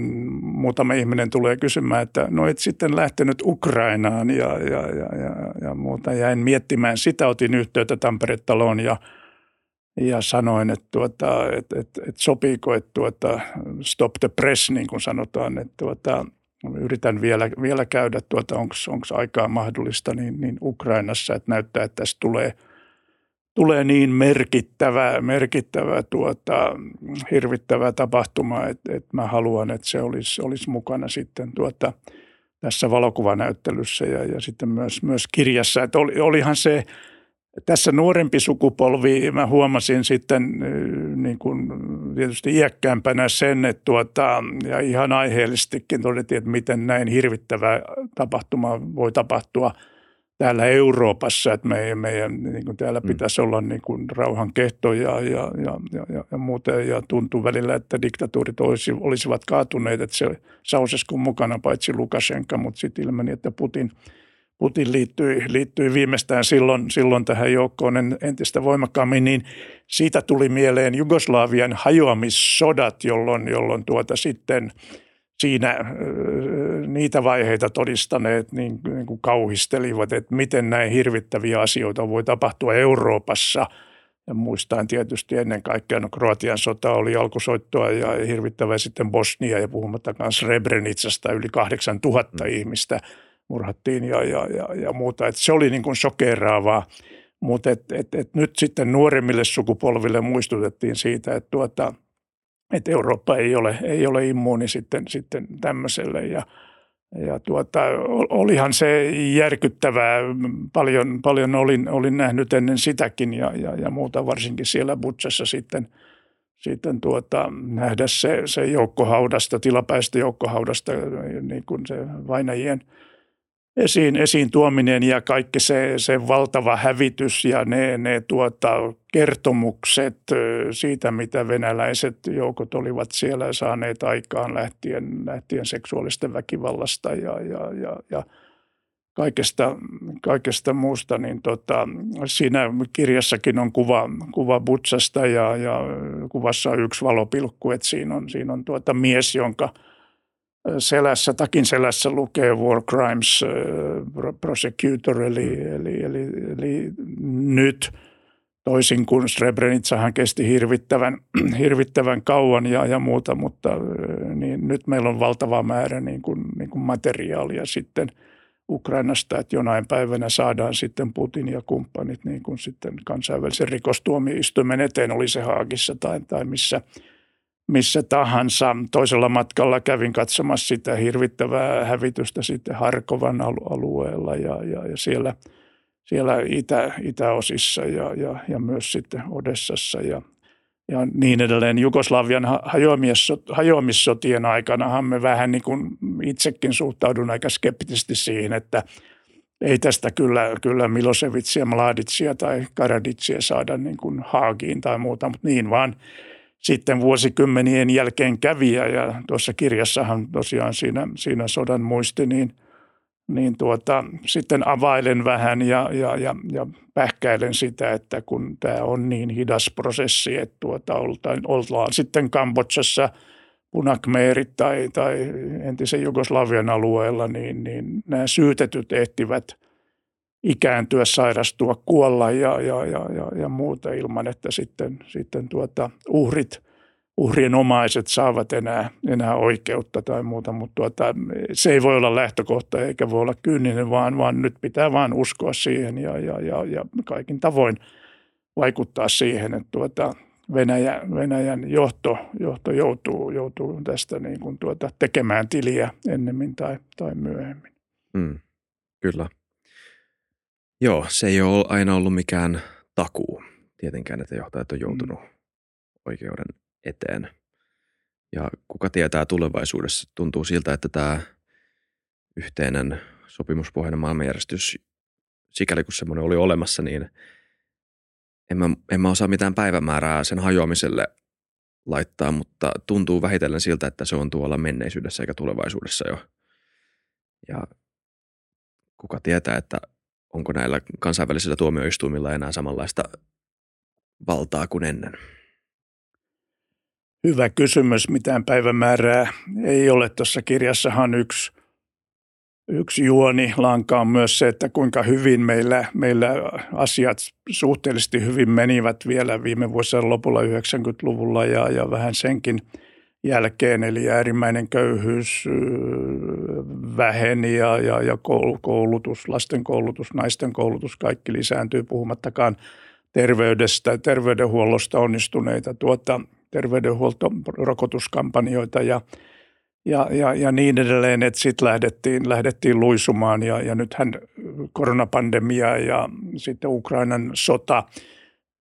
muutama ihminen tulee kysymään, että no et sitten lähtenyt Ukrainaan ja, ja, ja, ja, ja muuta. Jäin miettimään sitä, otin yhteyttä Tampere-taloon ja, ja sanoin, että, tuota, että, että, että sopiiko, että tuota, stop the press, niin kuin sanotaan, että tuota, yritän vielä, vielä käydä, tuota, onko aikaa mahdollista niin, niin Ukrainassa, että näyttää, että tässä tulee – tulee niin merkittävä, merkittävä tuota, hirvittävä tapahtuma, että, että mä haluan, että se olisi, olisi mukana sitten tuota, tässä valokuvanäyttelyssä ja, ja sitten myös, myös kirjassa. Että oli, olihan se tässä nuorempi sukupolvi, mä huomasin sitten niin kuin tietysti iäkkäämpänä sen, että tuota, ja ihan aiheellisestikin todettiin, että miten näin hirvittävä tapahtuma voi tapahtua – täällä Euroopassa, että meidän, meidän niin kuin täällä mm. pitäisi olla niin kuin rauhan kehto ja, ja, ja, ja, ja muuta. Ja tuntuu välillä, että diktatuurit olisi, olisivat kaatuneet, että se Sauseskun mukana paitsi Lukashenka, mutta sitten ilmeni, että Putin, Putin liittyi, liittyi viimeistään silloin, silloin tähän joukkoon entistä voimakkaammin, niin siitä tuli mieleen Jugoslavian hajoamissodat, jolloin, jolloin tuota sitten siinä niitä vaiheita todistaneet niin, niin kuin kauhistelivat, että miten näin hirvittäviä asioita voi tapahtua Euroopassa – ja muistan tietysti ennen kaikkea, no Kroatian sota oli alkusoittoa ja hirvittävä sitten Bosnia ja puhumattakaan Srebrenicasta yli 8000 mm. ihmistä murhattiin ja, ja, ja, ja muuta. Et se oli niin kuin shokeraavaa, mutta et, et, et nyt sitten nuoremmille sukupolville muistutettiin siitä, että, tuota, että Eurooppa ei ole, ei ole immuuni sitten, sitten tämmöiselle ja – ja tuota, olihan se järkyttävää. Paljon, paljon olin, olin nähnyt ennen sitäkin ja, ja, ja muuta, varsinkin siellä Butsassa sitten, sitten tuota, nähdä se, se joukkohaudasta, tilapäistä joukkohaudasta, niin kuin se vainajien – esiin, esiin tuominen ja kaikki se, se valtava hävitys ja ne, ne tuota, kertomukset siitä, mitä venäläiset joukot olivat siellä saaneet aikaan lähtien, lähtien seksuaalisten väkivallasta ja, ja, ja, ja kaikesta, kaikesta muusta, niin tota, siinä kirjassakin on kuva, kuva Butsasta ja, ja kuvassa on yksi valopilkku, että siinä on, siinä on tuota mies, jonka – selässä, takin selässä lukee War Crimes Prosecutor, eli, eli, eli, eli nyt. Toisin kuin Srebrenitsahan kesti hirvittävän, hirvittävän kauan ja, ja muuta, mutta niin nyt meillä on valtava määrä niin kuin, niin kuin materiaalia sitten Ukrainasta, että jonain päivänä saadaan sitten Putin ja kumppanit niin kuin sitten kansainvälisen rikostuomioistuimen eteen, oli se Haagissa tai, tai missä – missä tahansa. Toisella matkalla kävin katsomassa sitä hirvittävää hävitystä sitten Harkovan alueella ja, ja, ja siellä, siellä itä, itäosissa ja, ja, ja myös sitten Odessassa ja, ja niin edelleen. Jugoslavian hajoamissotien aikanahan me vähän niin kuin itsekin suhtaudun aika skeptisesti siihen, että ei tästä kyllä, kyllä Milosevitsia, Mladitsia tai Karaditsia saada niin kuin Haagiin tai muuta, mutta niin vaan – sitten vuosikymmenien jälkeen kävi ja tuossa kirjassahan tosiaan siinä, siinä sodan muisti, niin, niin tuota, sitten availen vähän ja, ja, ja, ja pähkäilen sitä, että kun tämä on niin hidas prosessi, että tuota, oltaan, ollaan sitten Kambodsassa punakmeerit tai, tai entisen Jugoslavian alueella, niin, niin nämä syytetyt ehtivät – ikääntyä, sairastua, kuolla ja, ja, ja, ja, ja muuta ilman, että sitten, sitten tuota, uhrit, uhrien omaiset saavat enää, enää oikeutta tai muuta, mutta tuota, se ei voi olla lähtökohta eikä voi olla kyyninen, vaan, vaan nyt pitää vain uskoa siihen ja, ja, ja, ja kaikin tavoin vaikuttaa siihen, että tuota, Venäjä, Venäjän johto, johto joutuu, joutuu tästä niin kuin tuota, tekemään tiliä ennemmin tai, tai myöhemmin. Mm, kyllä. Joo, se ei ole aina ollut mikään takuu tietenkään, että johtajat on joutunut mm. oikeuden eteen. Ja kuka tietää tulevaisuudessa, tuntuu siltä, että tämä yhteinen sopimuspohjainen maailmanjärjestys, sikäli kun semmoinen oli olemassa, niin en mä, en mä osaa mitään päivämäärää sen hajoamiselle laittaa, mutta tuntuu vähitellen siltä, että se on tuolla menneisyydessä eikä tulevaisuudessa jo. Ja kuka tietää, että onko näillä kansainvälisillä tuomioistuimilla enää samanlaista valtaa kuin ennen? Hyvä kysymys. Mitään päivämäärää ei ole. Tuossa kirjassahan yksi, yksi juoni lanka on myös se, että kuinka hyvin meillä, meillä asiat suhteellisesti hyvin menivät vielä viime vuosien lopulla 90-luvulla ja, ja vähän senkin – jälkeen, eli äärimmäinen köyhyys väheni ja, ja, ja koulutus, lasten koulutus, naisten koulutus, kaikki lisääntyy puhumattakaan terveydestä, terveydenhuollosta onnistuneita tuota, terveydenhuoltorokotuskampanjoita ja, ja, ja, ja niin edelleen, että sitten lähdettiin, lähdettiin luisumaan ja, ja nythän koronapandemia ja sitten Ukrainan sota –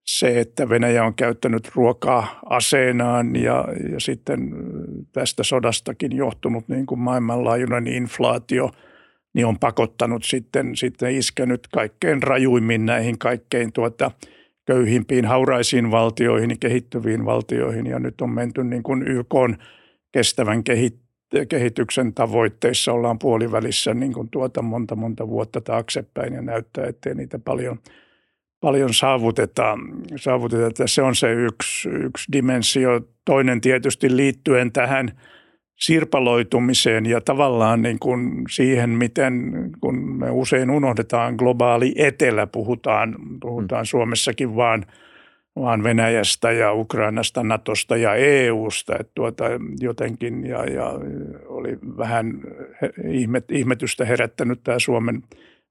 se, että Venäjä on käyttänyt ruokaa aseenaan ja, ja sitten tästä sodastakin johtunut niin kuin maailmanlaajuinen inflaatio, niin on pakottanut sitten, sitten iskenyt kaikkein rajuimmin näihin kaikkein tuota, köyhimpiin, hauraisiin valtioihin ja kehittyviin valtioihin. Ja nyt on menty niin kuin YK kestävän kehityksen tavoitteissa ollaan puolivälissä niin kuin tuota monta monta vuotta taaksepäin ja näyttää, ettei niitä paljon, paljon saavuteta. saavuteta. Se on se yksi, yksi dimensio. Toinen tietysti liittyen tähän sirpaloitumiseen ja tavallaan niin kuin siihen, miten kun me usein unohdetaan globaali etelä, puhutaan, puhutaan mm. Suomessakin vaan – vaan Venäjästä ja Ukrainasta, Natosta ja EUsta. Että tuota, jotenkin ja, ja oli vähän ihmet, ihmetystä herättänyt tämä Suomen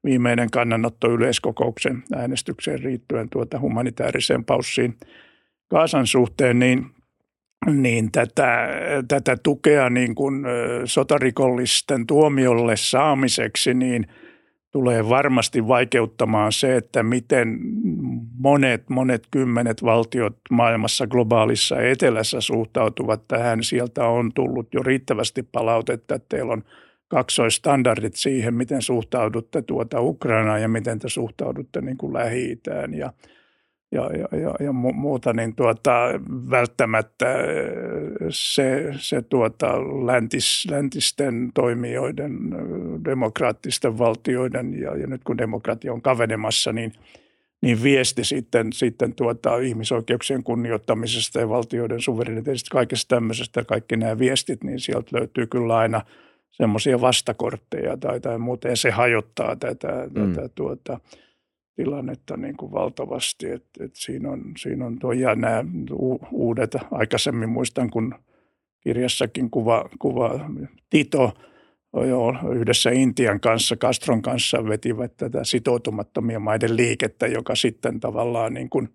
viimeinen kannanotto yleiskokouksen äänestykseen riittyen tuota humanitaariseen paussiin Kaasan suhteen, niin, niin tätä, tätä tukea niin kuin sotarikollisten tuomiolle saamiseksi, niin – tulee varmasti vaikeuttamaan se, että miten monet, monet kymmenet valtiot maailmassa globaalissa etelässä suhtautuvat tähän. Sieltä on tullut jo riittävästi palautetta, että teillä on kaksoistandardit siihen, miten suhtaudutte tuota Ukrainaan ja miten te suhtaudutte niin kuin Lähi-Itään ja – ja, ja, ja, ja muuta, niin tuota, välttämättä äh, se, se tuota, läntis, läntisten toimijoiden, äh, demokraattisten valtioiden ja, ja nyt kun demokratia on kavenemassa, niin, niin viesti sitten, sitten tuota, ihmisoikeuksien kunnioittamisesta ja valtioiden suvereniteetista, kaikesta tämmöisestä, kaikki nämä viestit, niin sieltä löytyy kyllä aina semmoisia vastakortteja tai, tai muuta, ja se hajottaa tätä, mm. tätä tuota, tilannetta niin kuin valtavasti. Et, et siinä, on, siinä on tuo ja nämä uudet, aikaisemmin muistan kun kirjassakin kuva, kuva Tito jo yhdessä Intian kanssa, Castron kanssa vetivät tätä sitoutumattomia maiden liikettä, joka sitten tavallaan niin kuin,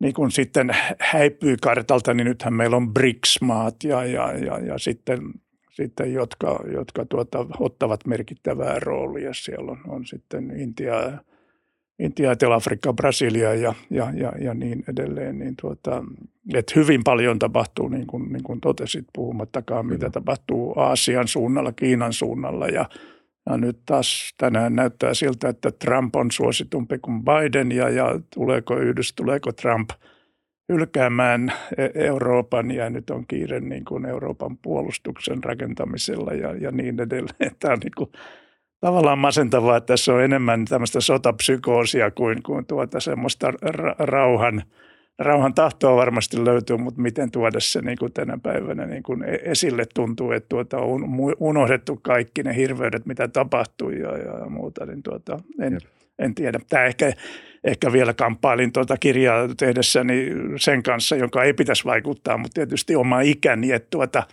niin kuin sitten häipyy kartalta, niin nythän meillä on BRICS-maat ja, ja, ja, ja sitten, sitten jotka, jotka tuota, ottavat merkittävää roolia. Siellä on, on sitten Intia, Intia, Etelä-Afrikka, Brasilia ja, ja, ja, ja niin edelleen. Niin tuota, että hyvin paljon tapahtuu, niin kuin, niin kuin totesit, puhumattakaan Kyllä. mitä tapahtuu Aasian suunnalla, Kiinan suunnalla ja, ja nyt taas tänään näyttää siltä, että Trump on suositumpi kuin Biden ja, ja tuleeko Yhdys, tuleeko Trump hylkäämään e-, Euroopan ja nyt on kiire niin kuin Euroopan puolustuksen rakentamisella ja, ja niin edelleen. Tämä on niin kuin tavallaan masentavaa, että tässä on enemmän tämmöistä sotapsykoosia kuin, kuin tuota semmoista ra- rauhan, rauhan tahtoa varmasti löytyy, mutta miten tuoda se niin kuin tänä päivänä niin kuin e-, esille tuntuu, että tuota on unohdettu kaikki ne hirveydet, mitä tapahtui ja, ja muuta, niin tuota, en, en tiedä. Tämä ehkä, ehkä vielä kamppailin tuota kirjaa tehdessäni sen kanssa, jonka ei pitäisi vaikuttaa, mutta tietysti oma ikäni, että tuota –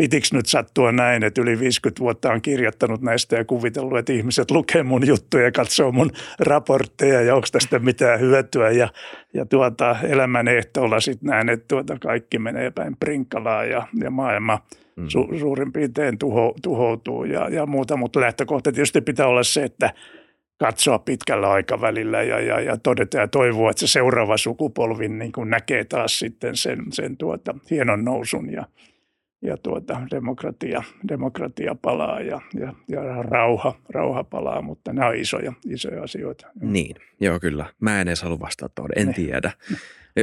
pitikö nyt sattua näin, että yli 50 vuotta on kirjoittanut näistä ja kuvitellut, että ihmiset lukee mun juttuja ja katsoo mun raportteja ja onko tästä mitään hyötyä. Ja, ja tuota, elämän ehtoolla sitten näen, että tuota kaikki menee päin prinkkalaa ja, ja maailma mm. su, suurin piirtein tuho, tuhoutuu ja, ja muuta. Mutta lähtökohta tietysti pitää olla se, että katsoa pitkällä aikavälillä ja, ja, ja todeta ja toivoa, että se seuraava sukupolvi niin kuin näkee taas sitten sen, sen tuota, hienon nousun ja – ja tuota, demokratia, demokratia palaa ja, ja, ja rauha, rauha palaa, mutta nämä on isoja, isoja asioita. Niin, joo kyllä. Mä en edes halua vastata tuohon, en ne. tiedä.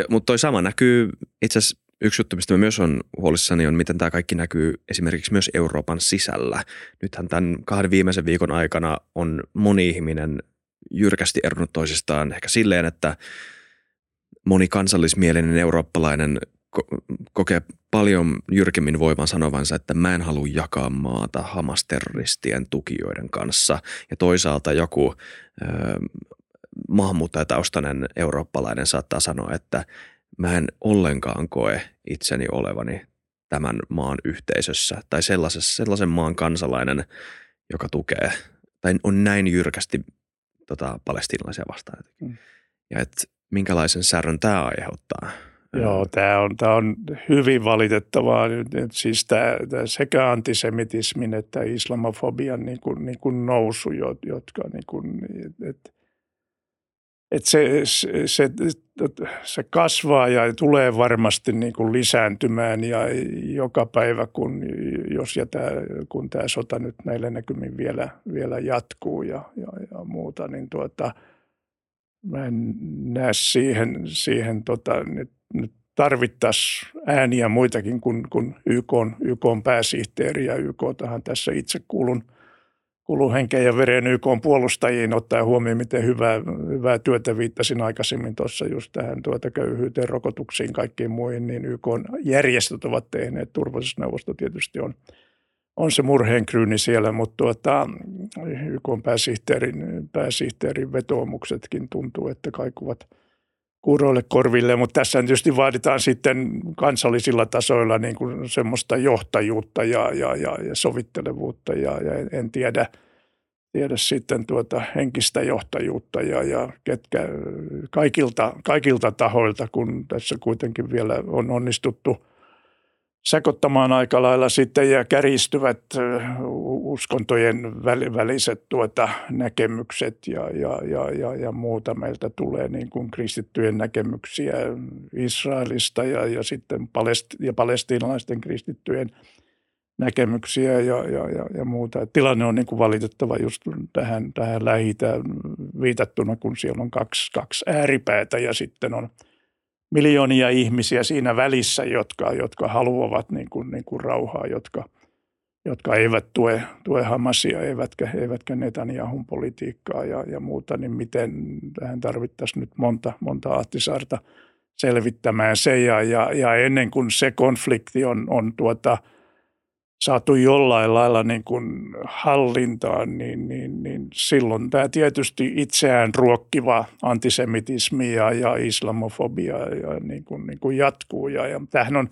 mutta toi sama näkyy, itse asiassa yksi juttu, mistä myös on huolissani, on miten tämä kaikki näkyy esimerkiksi myös Euroopan sisällä. Nythän tämän kahden viimeisen viikon aikana on moni ihminen jyrkästi eronnut toisistaan ehkä silleen, että moni kansallismielinen eurooppalainen kokee paljon jyrkemmin voivan sanovansa, että mä en halua jakaa maata Hamas-terroristien tukijoiden kanssa. Ja toisaalta joku ö, maahanmuuttajataustainen eurooppalainen saattaa sanoa, että mä en ollenkaan koe itseni olevani tämän maan yhteisössä tai sellaisen maan kansalainen, joka tukee tai on näin jyrkästi tota, palestiinalaisia vastaan. Mm. Ja että minkälaisen särön tämä aiheuttaa – Joo, tämä on, tämä on hyvin valitettavaa. Siis tämä, tämä sekä antisemitismin että islamofobian niin kuin, niin kuin nousu, jotka niin kuin, että et se, se, se, se kasvaa ja tulee varmasti niin kuin lisääntymään ja joka päivä, kun, jos ja tämä, kun tämä sota nyt näillä näkymin vielä, vielä jatkuu ja, ja, ja muuta, niin tuota, mä en näe siihen, siihen tota, nyt nyt tarvittaisiin ääniä muitakin kuin, kuin YK, YK pääsihteeri ja YK tähän tässä itse kuulun, kuulun henkeä ja veren YK puolustajiin ottaa huomioon, miten hyvää, hyvää työtä viittasin aikaisemmin tuossa just tähän tuota köyhyyteen, rokotuksiin, kaikkiin muihin, niin YK järjestöt ovat tehneet, turvallisuusneuvosto tietysti on, on se murheenkryyni siellä, mutta tuota, YK pääsihteerin, pääsihteerin vetoomuksetkin tuntuu, että kaikuvat – kuuroille korville, mutta tässä tietysti vaaditaan sitten kansallisilla tasoilla niin kuin semmoista johtajuutta ja, ja, ja, ja sovittelevuutta ja, ja en tiedä, tiedä sitten tuota henkistä johtajuutta ja, ja ketkä kaikilta, kaikilta tahoilta, kun tässä kuitenkin vielä on onnistuttu – sekoittamaan aika lailla sitten ja kärjistyvät uskontojen väliset tuota näkemykset ja, ja, ja, ja, ja muuta. Meiltä tulee niin kuin kristittyjen näkemyksiä Israelista ja, ja sitten palesti- ja palestiinalaisten kristittyjen näkemyksiä ja, ja, ja, ja muuta. Tilanne on niin kuin valitettava just tähän, tähän lähitä viitattuna, kun siellä on kaksi, kaksi ääripäätä ja sitten on – miljoonia ihmisiä siinä välissä, jotka, jotka haluavat niin kuin, niin kuin rauhaa, jotka, jotka eivät tue, tue Hamasia eivätkä, eivätkä Netanyahun politiikkaa ja, ja muuta, niin miten tähän tarvittaisiin nyt monta, monta Ahtisaarta selvittämään se. Ja, ja, ja ennen kuin se konflikti on, on tuota – saatu jollain lailla niin kuin hallintaan, niin, niin, niin silloin tämä tietysti itseään ruokkiva antisemitismi ja, ja islamofobia ja niin kuin, niin kuin jatkuu. Ja, ja tämähän on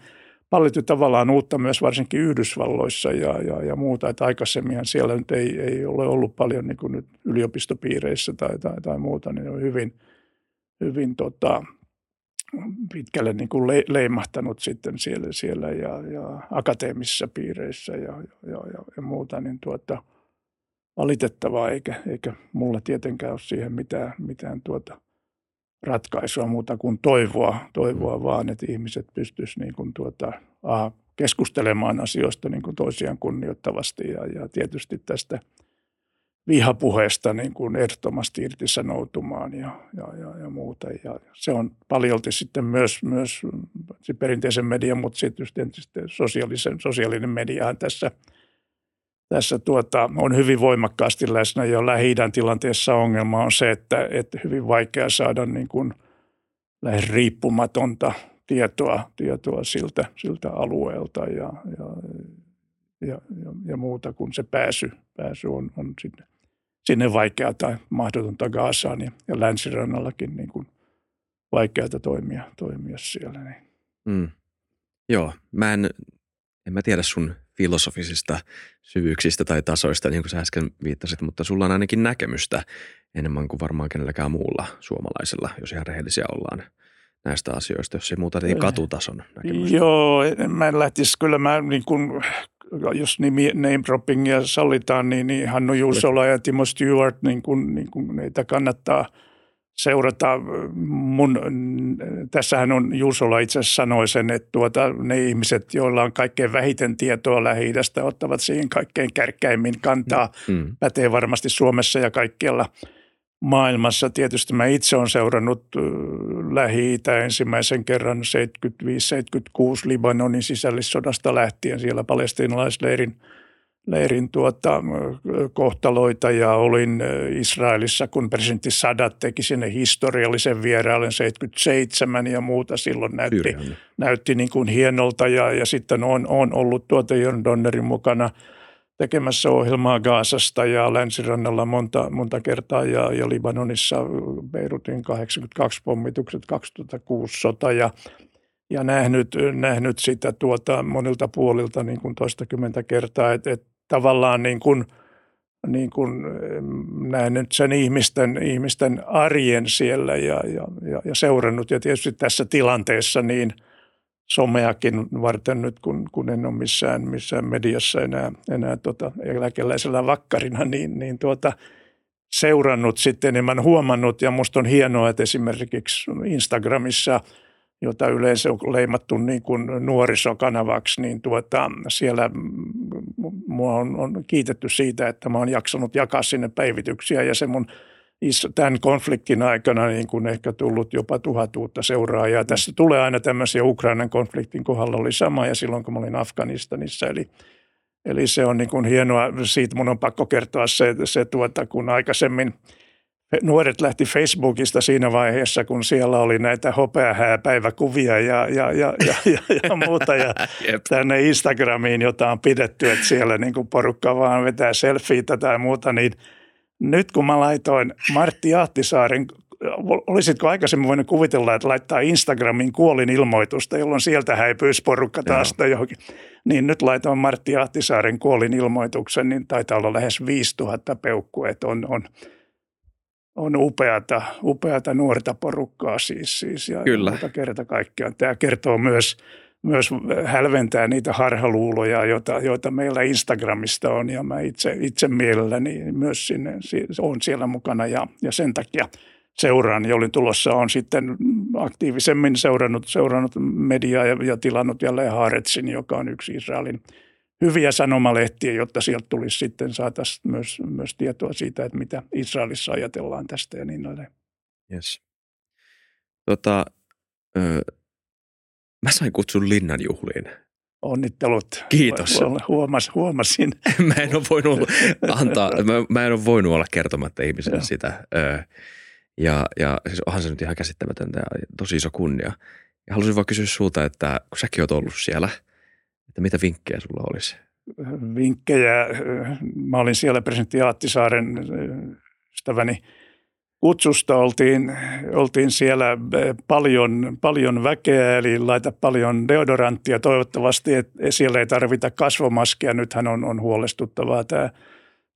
paljon tavallaan uutta myös varsinkin Yhdysvalloissa ja, ja, ja muuta. Että aikaisemminhan siellä nyt ei, ei ole ollut paljon niin kuin nyt yliopistopiireissä tai, tai, tai muuta, niin on hyvin, hyvin tota, pitkälle niin kuin le, leimahtanut sitten siellä, siellä ja, ja akateemisissa piireissä ja, ja, ja, ja muuta, niin tuota, valitettavaa, eikä, eikä mulla tietenkään ole siihen mitään, mitään tuota ratkaisua muuta kuin toivoa, toivoa vaan, että ihmiset pystyisivät niin kuin tuota, a, keskustelemaan asioista niin kuin toisiaan kunnioittavasti ja, ja tietysti tästä – vihapuheesta niin kuin ehdottomasti irtisanoutumaan ja, ja, ja, ja muuta. Ja se on paljolti sitten myös, myös se perinteisen median, mutta sitten sosiaalisen, sosiaalinen mediahan tässä, tässä tuota, on hyvin voimakkaasti läsnä. Ja lähi tilanteessa ongelma on se, että, että hyvin vaikea saada niin kuin lähes riippumatonta tietoa, tietoa siltä, siltä alueelta ja, ja, ja, ja, ja muuta, kun se pääsy, pääsy on, on sinne sinne vaikeaa tai mahdotonta Gaasaan ja, ja länsirannallakin niin kuin vaikeata toimia, toimia siellä. Niin. Mm. Joo, mä en, en mä tiedä sun filosofisista syvyyksistä tai tasoista, niin kuin sä äsken viittasit, mutta sulla on ainakin näkemystä enemmän kuin varmaan kenelläkään muulla suomalaisella, jos ihan rehellisiä ollaan näistä asioista, jos ei muuta niin katutason näkemystä. Joo, mä en lähtisi, kyllä mä niin kuin jos nimi, name droppingia sallitaan, niin, niin Hannu Juusola ja Timo Stewart, niin kun, niin kun niitä kannattaa seurata. Mun, tässähän on Juusola itse asiassa sanoi sen, että tuota, ne ihmiset, joilla on kaikkein vähiten tietoa lähi ottavat siihen kaikkein kärkkäimmin kantaa. Mm. Pätee varmasti Suomessa ja kaikkialla – maailmassa. Tietysti mä itse olen seurannut lähi ensimmäisen kerran 75-76 Libanonin sisällissodasta lähtien siellä palestiinalaisleirin leirin tuota, kohtaloita ja olin Israelissa, kun presidentti Sadat teki sinne historiallisen vierailun 77 ja muuta. Silloin näytti, näytti niin kuin hienolta ja, ja sitten on, on ollut tuota Jörn Donnerin mukana – tekemässä ohjelmaa Gaasasta ja länsirannalla monta, monta kertaa ja, ja Libanonissa Beirutin 82 pommitukset, 2006 sota ja, ja nähnyt, nähnyt sitä tuota monilta puolilta niin kuin toistakymmentä kertaa, että, että tavallaan niin kuin, niin kuin nähnyt sen ihmisten, ihmisten arjen siellä ja, ja, ja, ja seurannut. Ja tietysti tässä tilanteessa niin – someakin varten nyt, kun, kun en ole missään, missään mediassa enää, enää tota, eläkeläisellä vakkarina, niin, niin tuota, seurannut sitten enemmän huomannut. Ja musta on hienoa, että esimerkiksi Instagramissa, jota yleensä on leimattu niin kuin nuorisokanavaksi, niin tuota, siellä mua on, on kiitetty siitä, että mä oon jaksanut jakaa sinne päivityksiä ja se mun tämän konfliktin aikana niin kuin ehkä tullut jopa tuhat uutta seuraajaa. Tässä tulee aina tämmöisiä Ukrainan konfliktin kohdalla oli sama ja silloin kun mä olin Afganistanissa. Eli, eli se on niin kuin hienoa. Siitä mun on pakko kertoa se, se tuota, kun aikaisemmin – nuoret lähti Facebookista siinä vaiheessa, kun siellä oli näitä hopeahääpäiväkuvia ja, ja, ja, ja, ja, ja muuta. Ja tänne Instagramiin, jota on pidetty, että siellä niin kuin porukka vaan vetää selfieitä tai muuta, niin nyt kun mä laitoin Martti Ahtisaaren olisitko aikaisemmin voinut kuvitella, että laittaa Instagramin kuolin ilmoitusta, jolloin sieltä häipyisi porukka taas Joo. johonkin. Niin nyt laitoin Martti Ahtisaaren kuolin ilmoituksen, niin taitaa olla lähes 5000 peukkua, että on, on on upeata, upeata nuorta porukkaa siis. siis ja Kyllä. kerta kaikkiaan. Tämä kertoo myös, myös hälventää niitä harhaluuloja, joita, joita meillä Instagramista on ja mä itse, itse mielelläni myös sinne on siellä mukana ja, ja sen takia seuraan, jolloin tulossa on sitten aktiivisemmin seurannut, seurannut mediaa ja, ja tilannut jälleen Haaretsin, joka on yksi Israelin – hyviä sanomalehtiä, jotta sieltä tulisi sitten saataisiin myös, myös tietoa siitä, että mitä Israelissa ajatellaan tästä ja niin edelleen. Yes. Tota, öö, mä sain kutsun Linnan juhliin. Onnittelut. Kiitos. Huomas, huomasin. mä en ole voinut antaa, mä, mä en ole voinut olla kertomatta ihmisille sitä. Ja, ja siis onhan se nyt ihan käsittämätöntä ja tosi iso kunnia. Ja halusin vaan kysyä sulta, että kun säkin oot ollut siellä – että mitä vinkkejä sulla olisi? Vinkkejä. Mä olin siellä presidentti Aattisaaren ystäväni kutsusta. Oltiin, oltiin siellä paljon, paljon väkeä, eli laita paljon deodoranttia. Toivottavasti että siellä ei tarvita kasvomaskia. Nythän on, on huolestuttavaa tämä –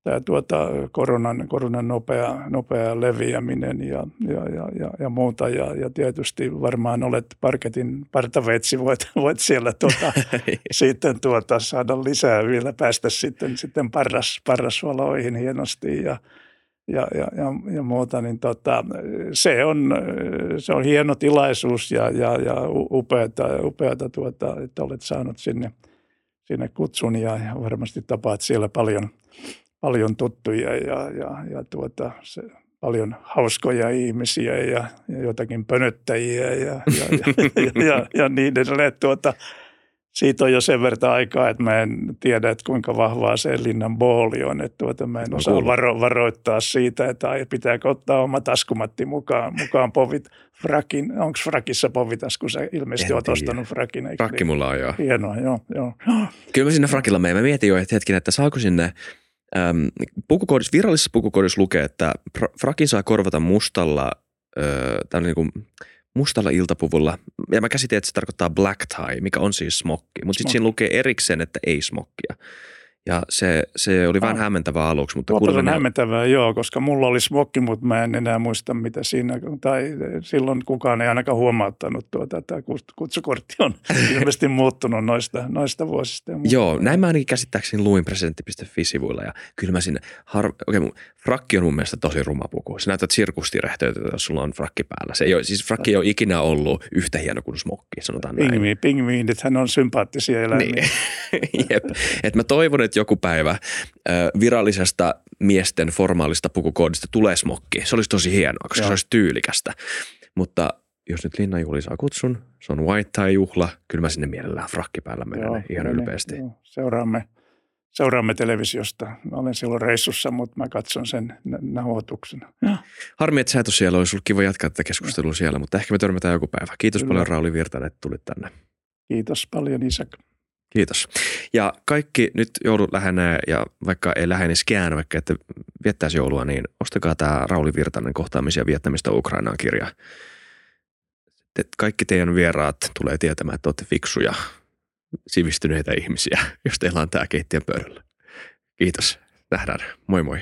tämä tuota, koronan, koronan nopea, nopea leviäminen ja, ja, ja, ja, ja muuta. Ja, ja tietysti varmaan olet parketin partaveitsi, voit, voit siellä tuota, sitten tuota, saada lisää vielä, päästä sitten, sitten parras, parrasvaloihin hienosti ja, ja, ja, ja, ja muuta, niin tota, se, on, se on hieno tilaisuus ja, ja, ja upeata, upeata tuota, että olet saanut sinne, sinne kutsun ja, varmasti tapaat siellä paljon – paljon tuttuja ja, ja, ja tuota, se, paljon hauskoja ihmisiä ja, ja jotakin pönöttäjiä ja, ja, ja, ja, ja, ja niin edelleen. Tuota, siitä on jo sen verran aikaa, että mä en tiedä, että kuinka vahvaa se linnan booli on. Että tuota, mä en osaa varo, varoittaa siitä, että ai, pitääkö ottaa oma taskumatti mukaan, mukaan povit frakin. Onko frakissa povitasku? Sä ilmeisesti olet ostanut frakin. Frakki mulla on, joo. Hienoa, joo, joo. Kyllä mä sinne frakilla menen. Mä mietin jo, että hetken, että saako sinne – Ähm, pukukoodissa, virallisessa pukukoodissa lukee, että frakin saa korvata mustalla, äh, niin kuin mustalla iltapuvulla. Ja mä käsitin, että se tarkoittaa black tie, mikä on siis smokki. Mutta sitten siinä lukee erikseen, että ei smokkia. Ja se, se oli vähän ah. hämmentävää aluksi. Mutta Tuota on hämmentävää, joo, koska mulla oli smokki, mutta mä en enää muista, mitä siinä, tai silloin kukaan ei ainakaan huomauttanut tuota, että kutsukortti on ilmeisesti muuttunut noista, noista vuosista. Joo, näin mä ainakin käsittääkseni luin presidentti.fi-sivuilla ja kyllä mä sinne, har... okei, frakki on mun mielestä tosi ruma puku. Se näyttää sirkustirehtöitä, jos sulla on frakki päällä. Se ei ole, siis frakki ei ole ikinä ollut yhtä hieno kuin smokki, sanotaan näin. Pingviin, pingviinit, hän on sympaattisia eläimiä. Niin. Jep. Et mä toivon, että joku päivä virallisesta miesten formaalista pukukoodista tulee smokki. Se olisi tosi hienoa, koska Joo. se olisi tyylikästä. Mutta jos nyt Linnajuhli saa kutsun, se on white tie juhla, kyllä mä sinne mielellään frakki päällä menen Joo, ihan niin, ylpeästi. Joo. Seuraamme, seuraamme televisiosta. Mä olen silloin reissussa, mutta mä katson sen nauhoituksena. Harmi, että sä et ole siellä. Olisi ollut kiva jatkaa tätä keskustelua siellä, mutta ehkä me törmätään joku päivä. Kiitos kyllä. paljon Rauli Virtanen, että tulit tänne. Kiitos paljon Isak. Kiitos. Ja kaikki nyt joulu lähenee ja vaikka ei läheniskään, vaikka että viettäisi joulua, niin ostakaa tämä Rauli Virtanen kohtaamisia viettämistä Ukrainaan kirja. Kaikki teidän vieraat tulee tietämään, että olette fiksuja, sivistyneitä ihmisiä, jos teillä on tämä keittiön pöydällä. Kiitos. Nähdään. Moi moi.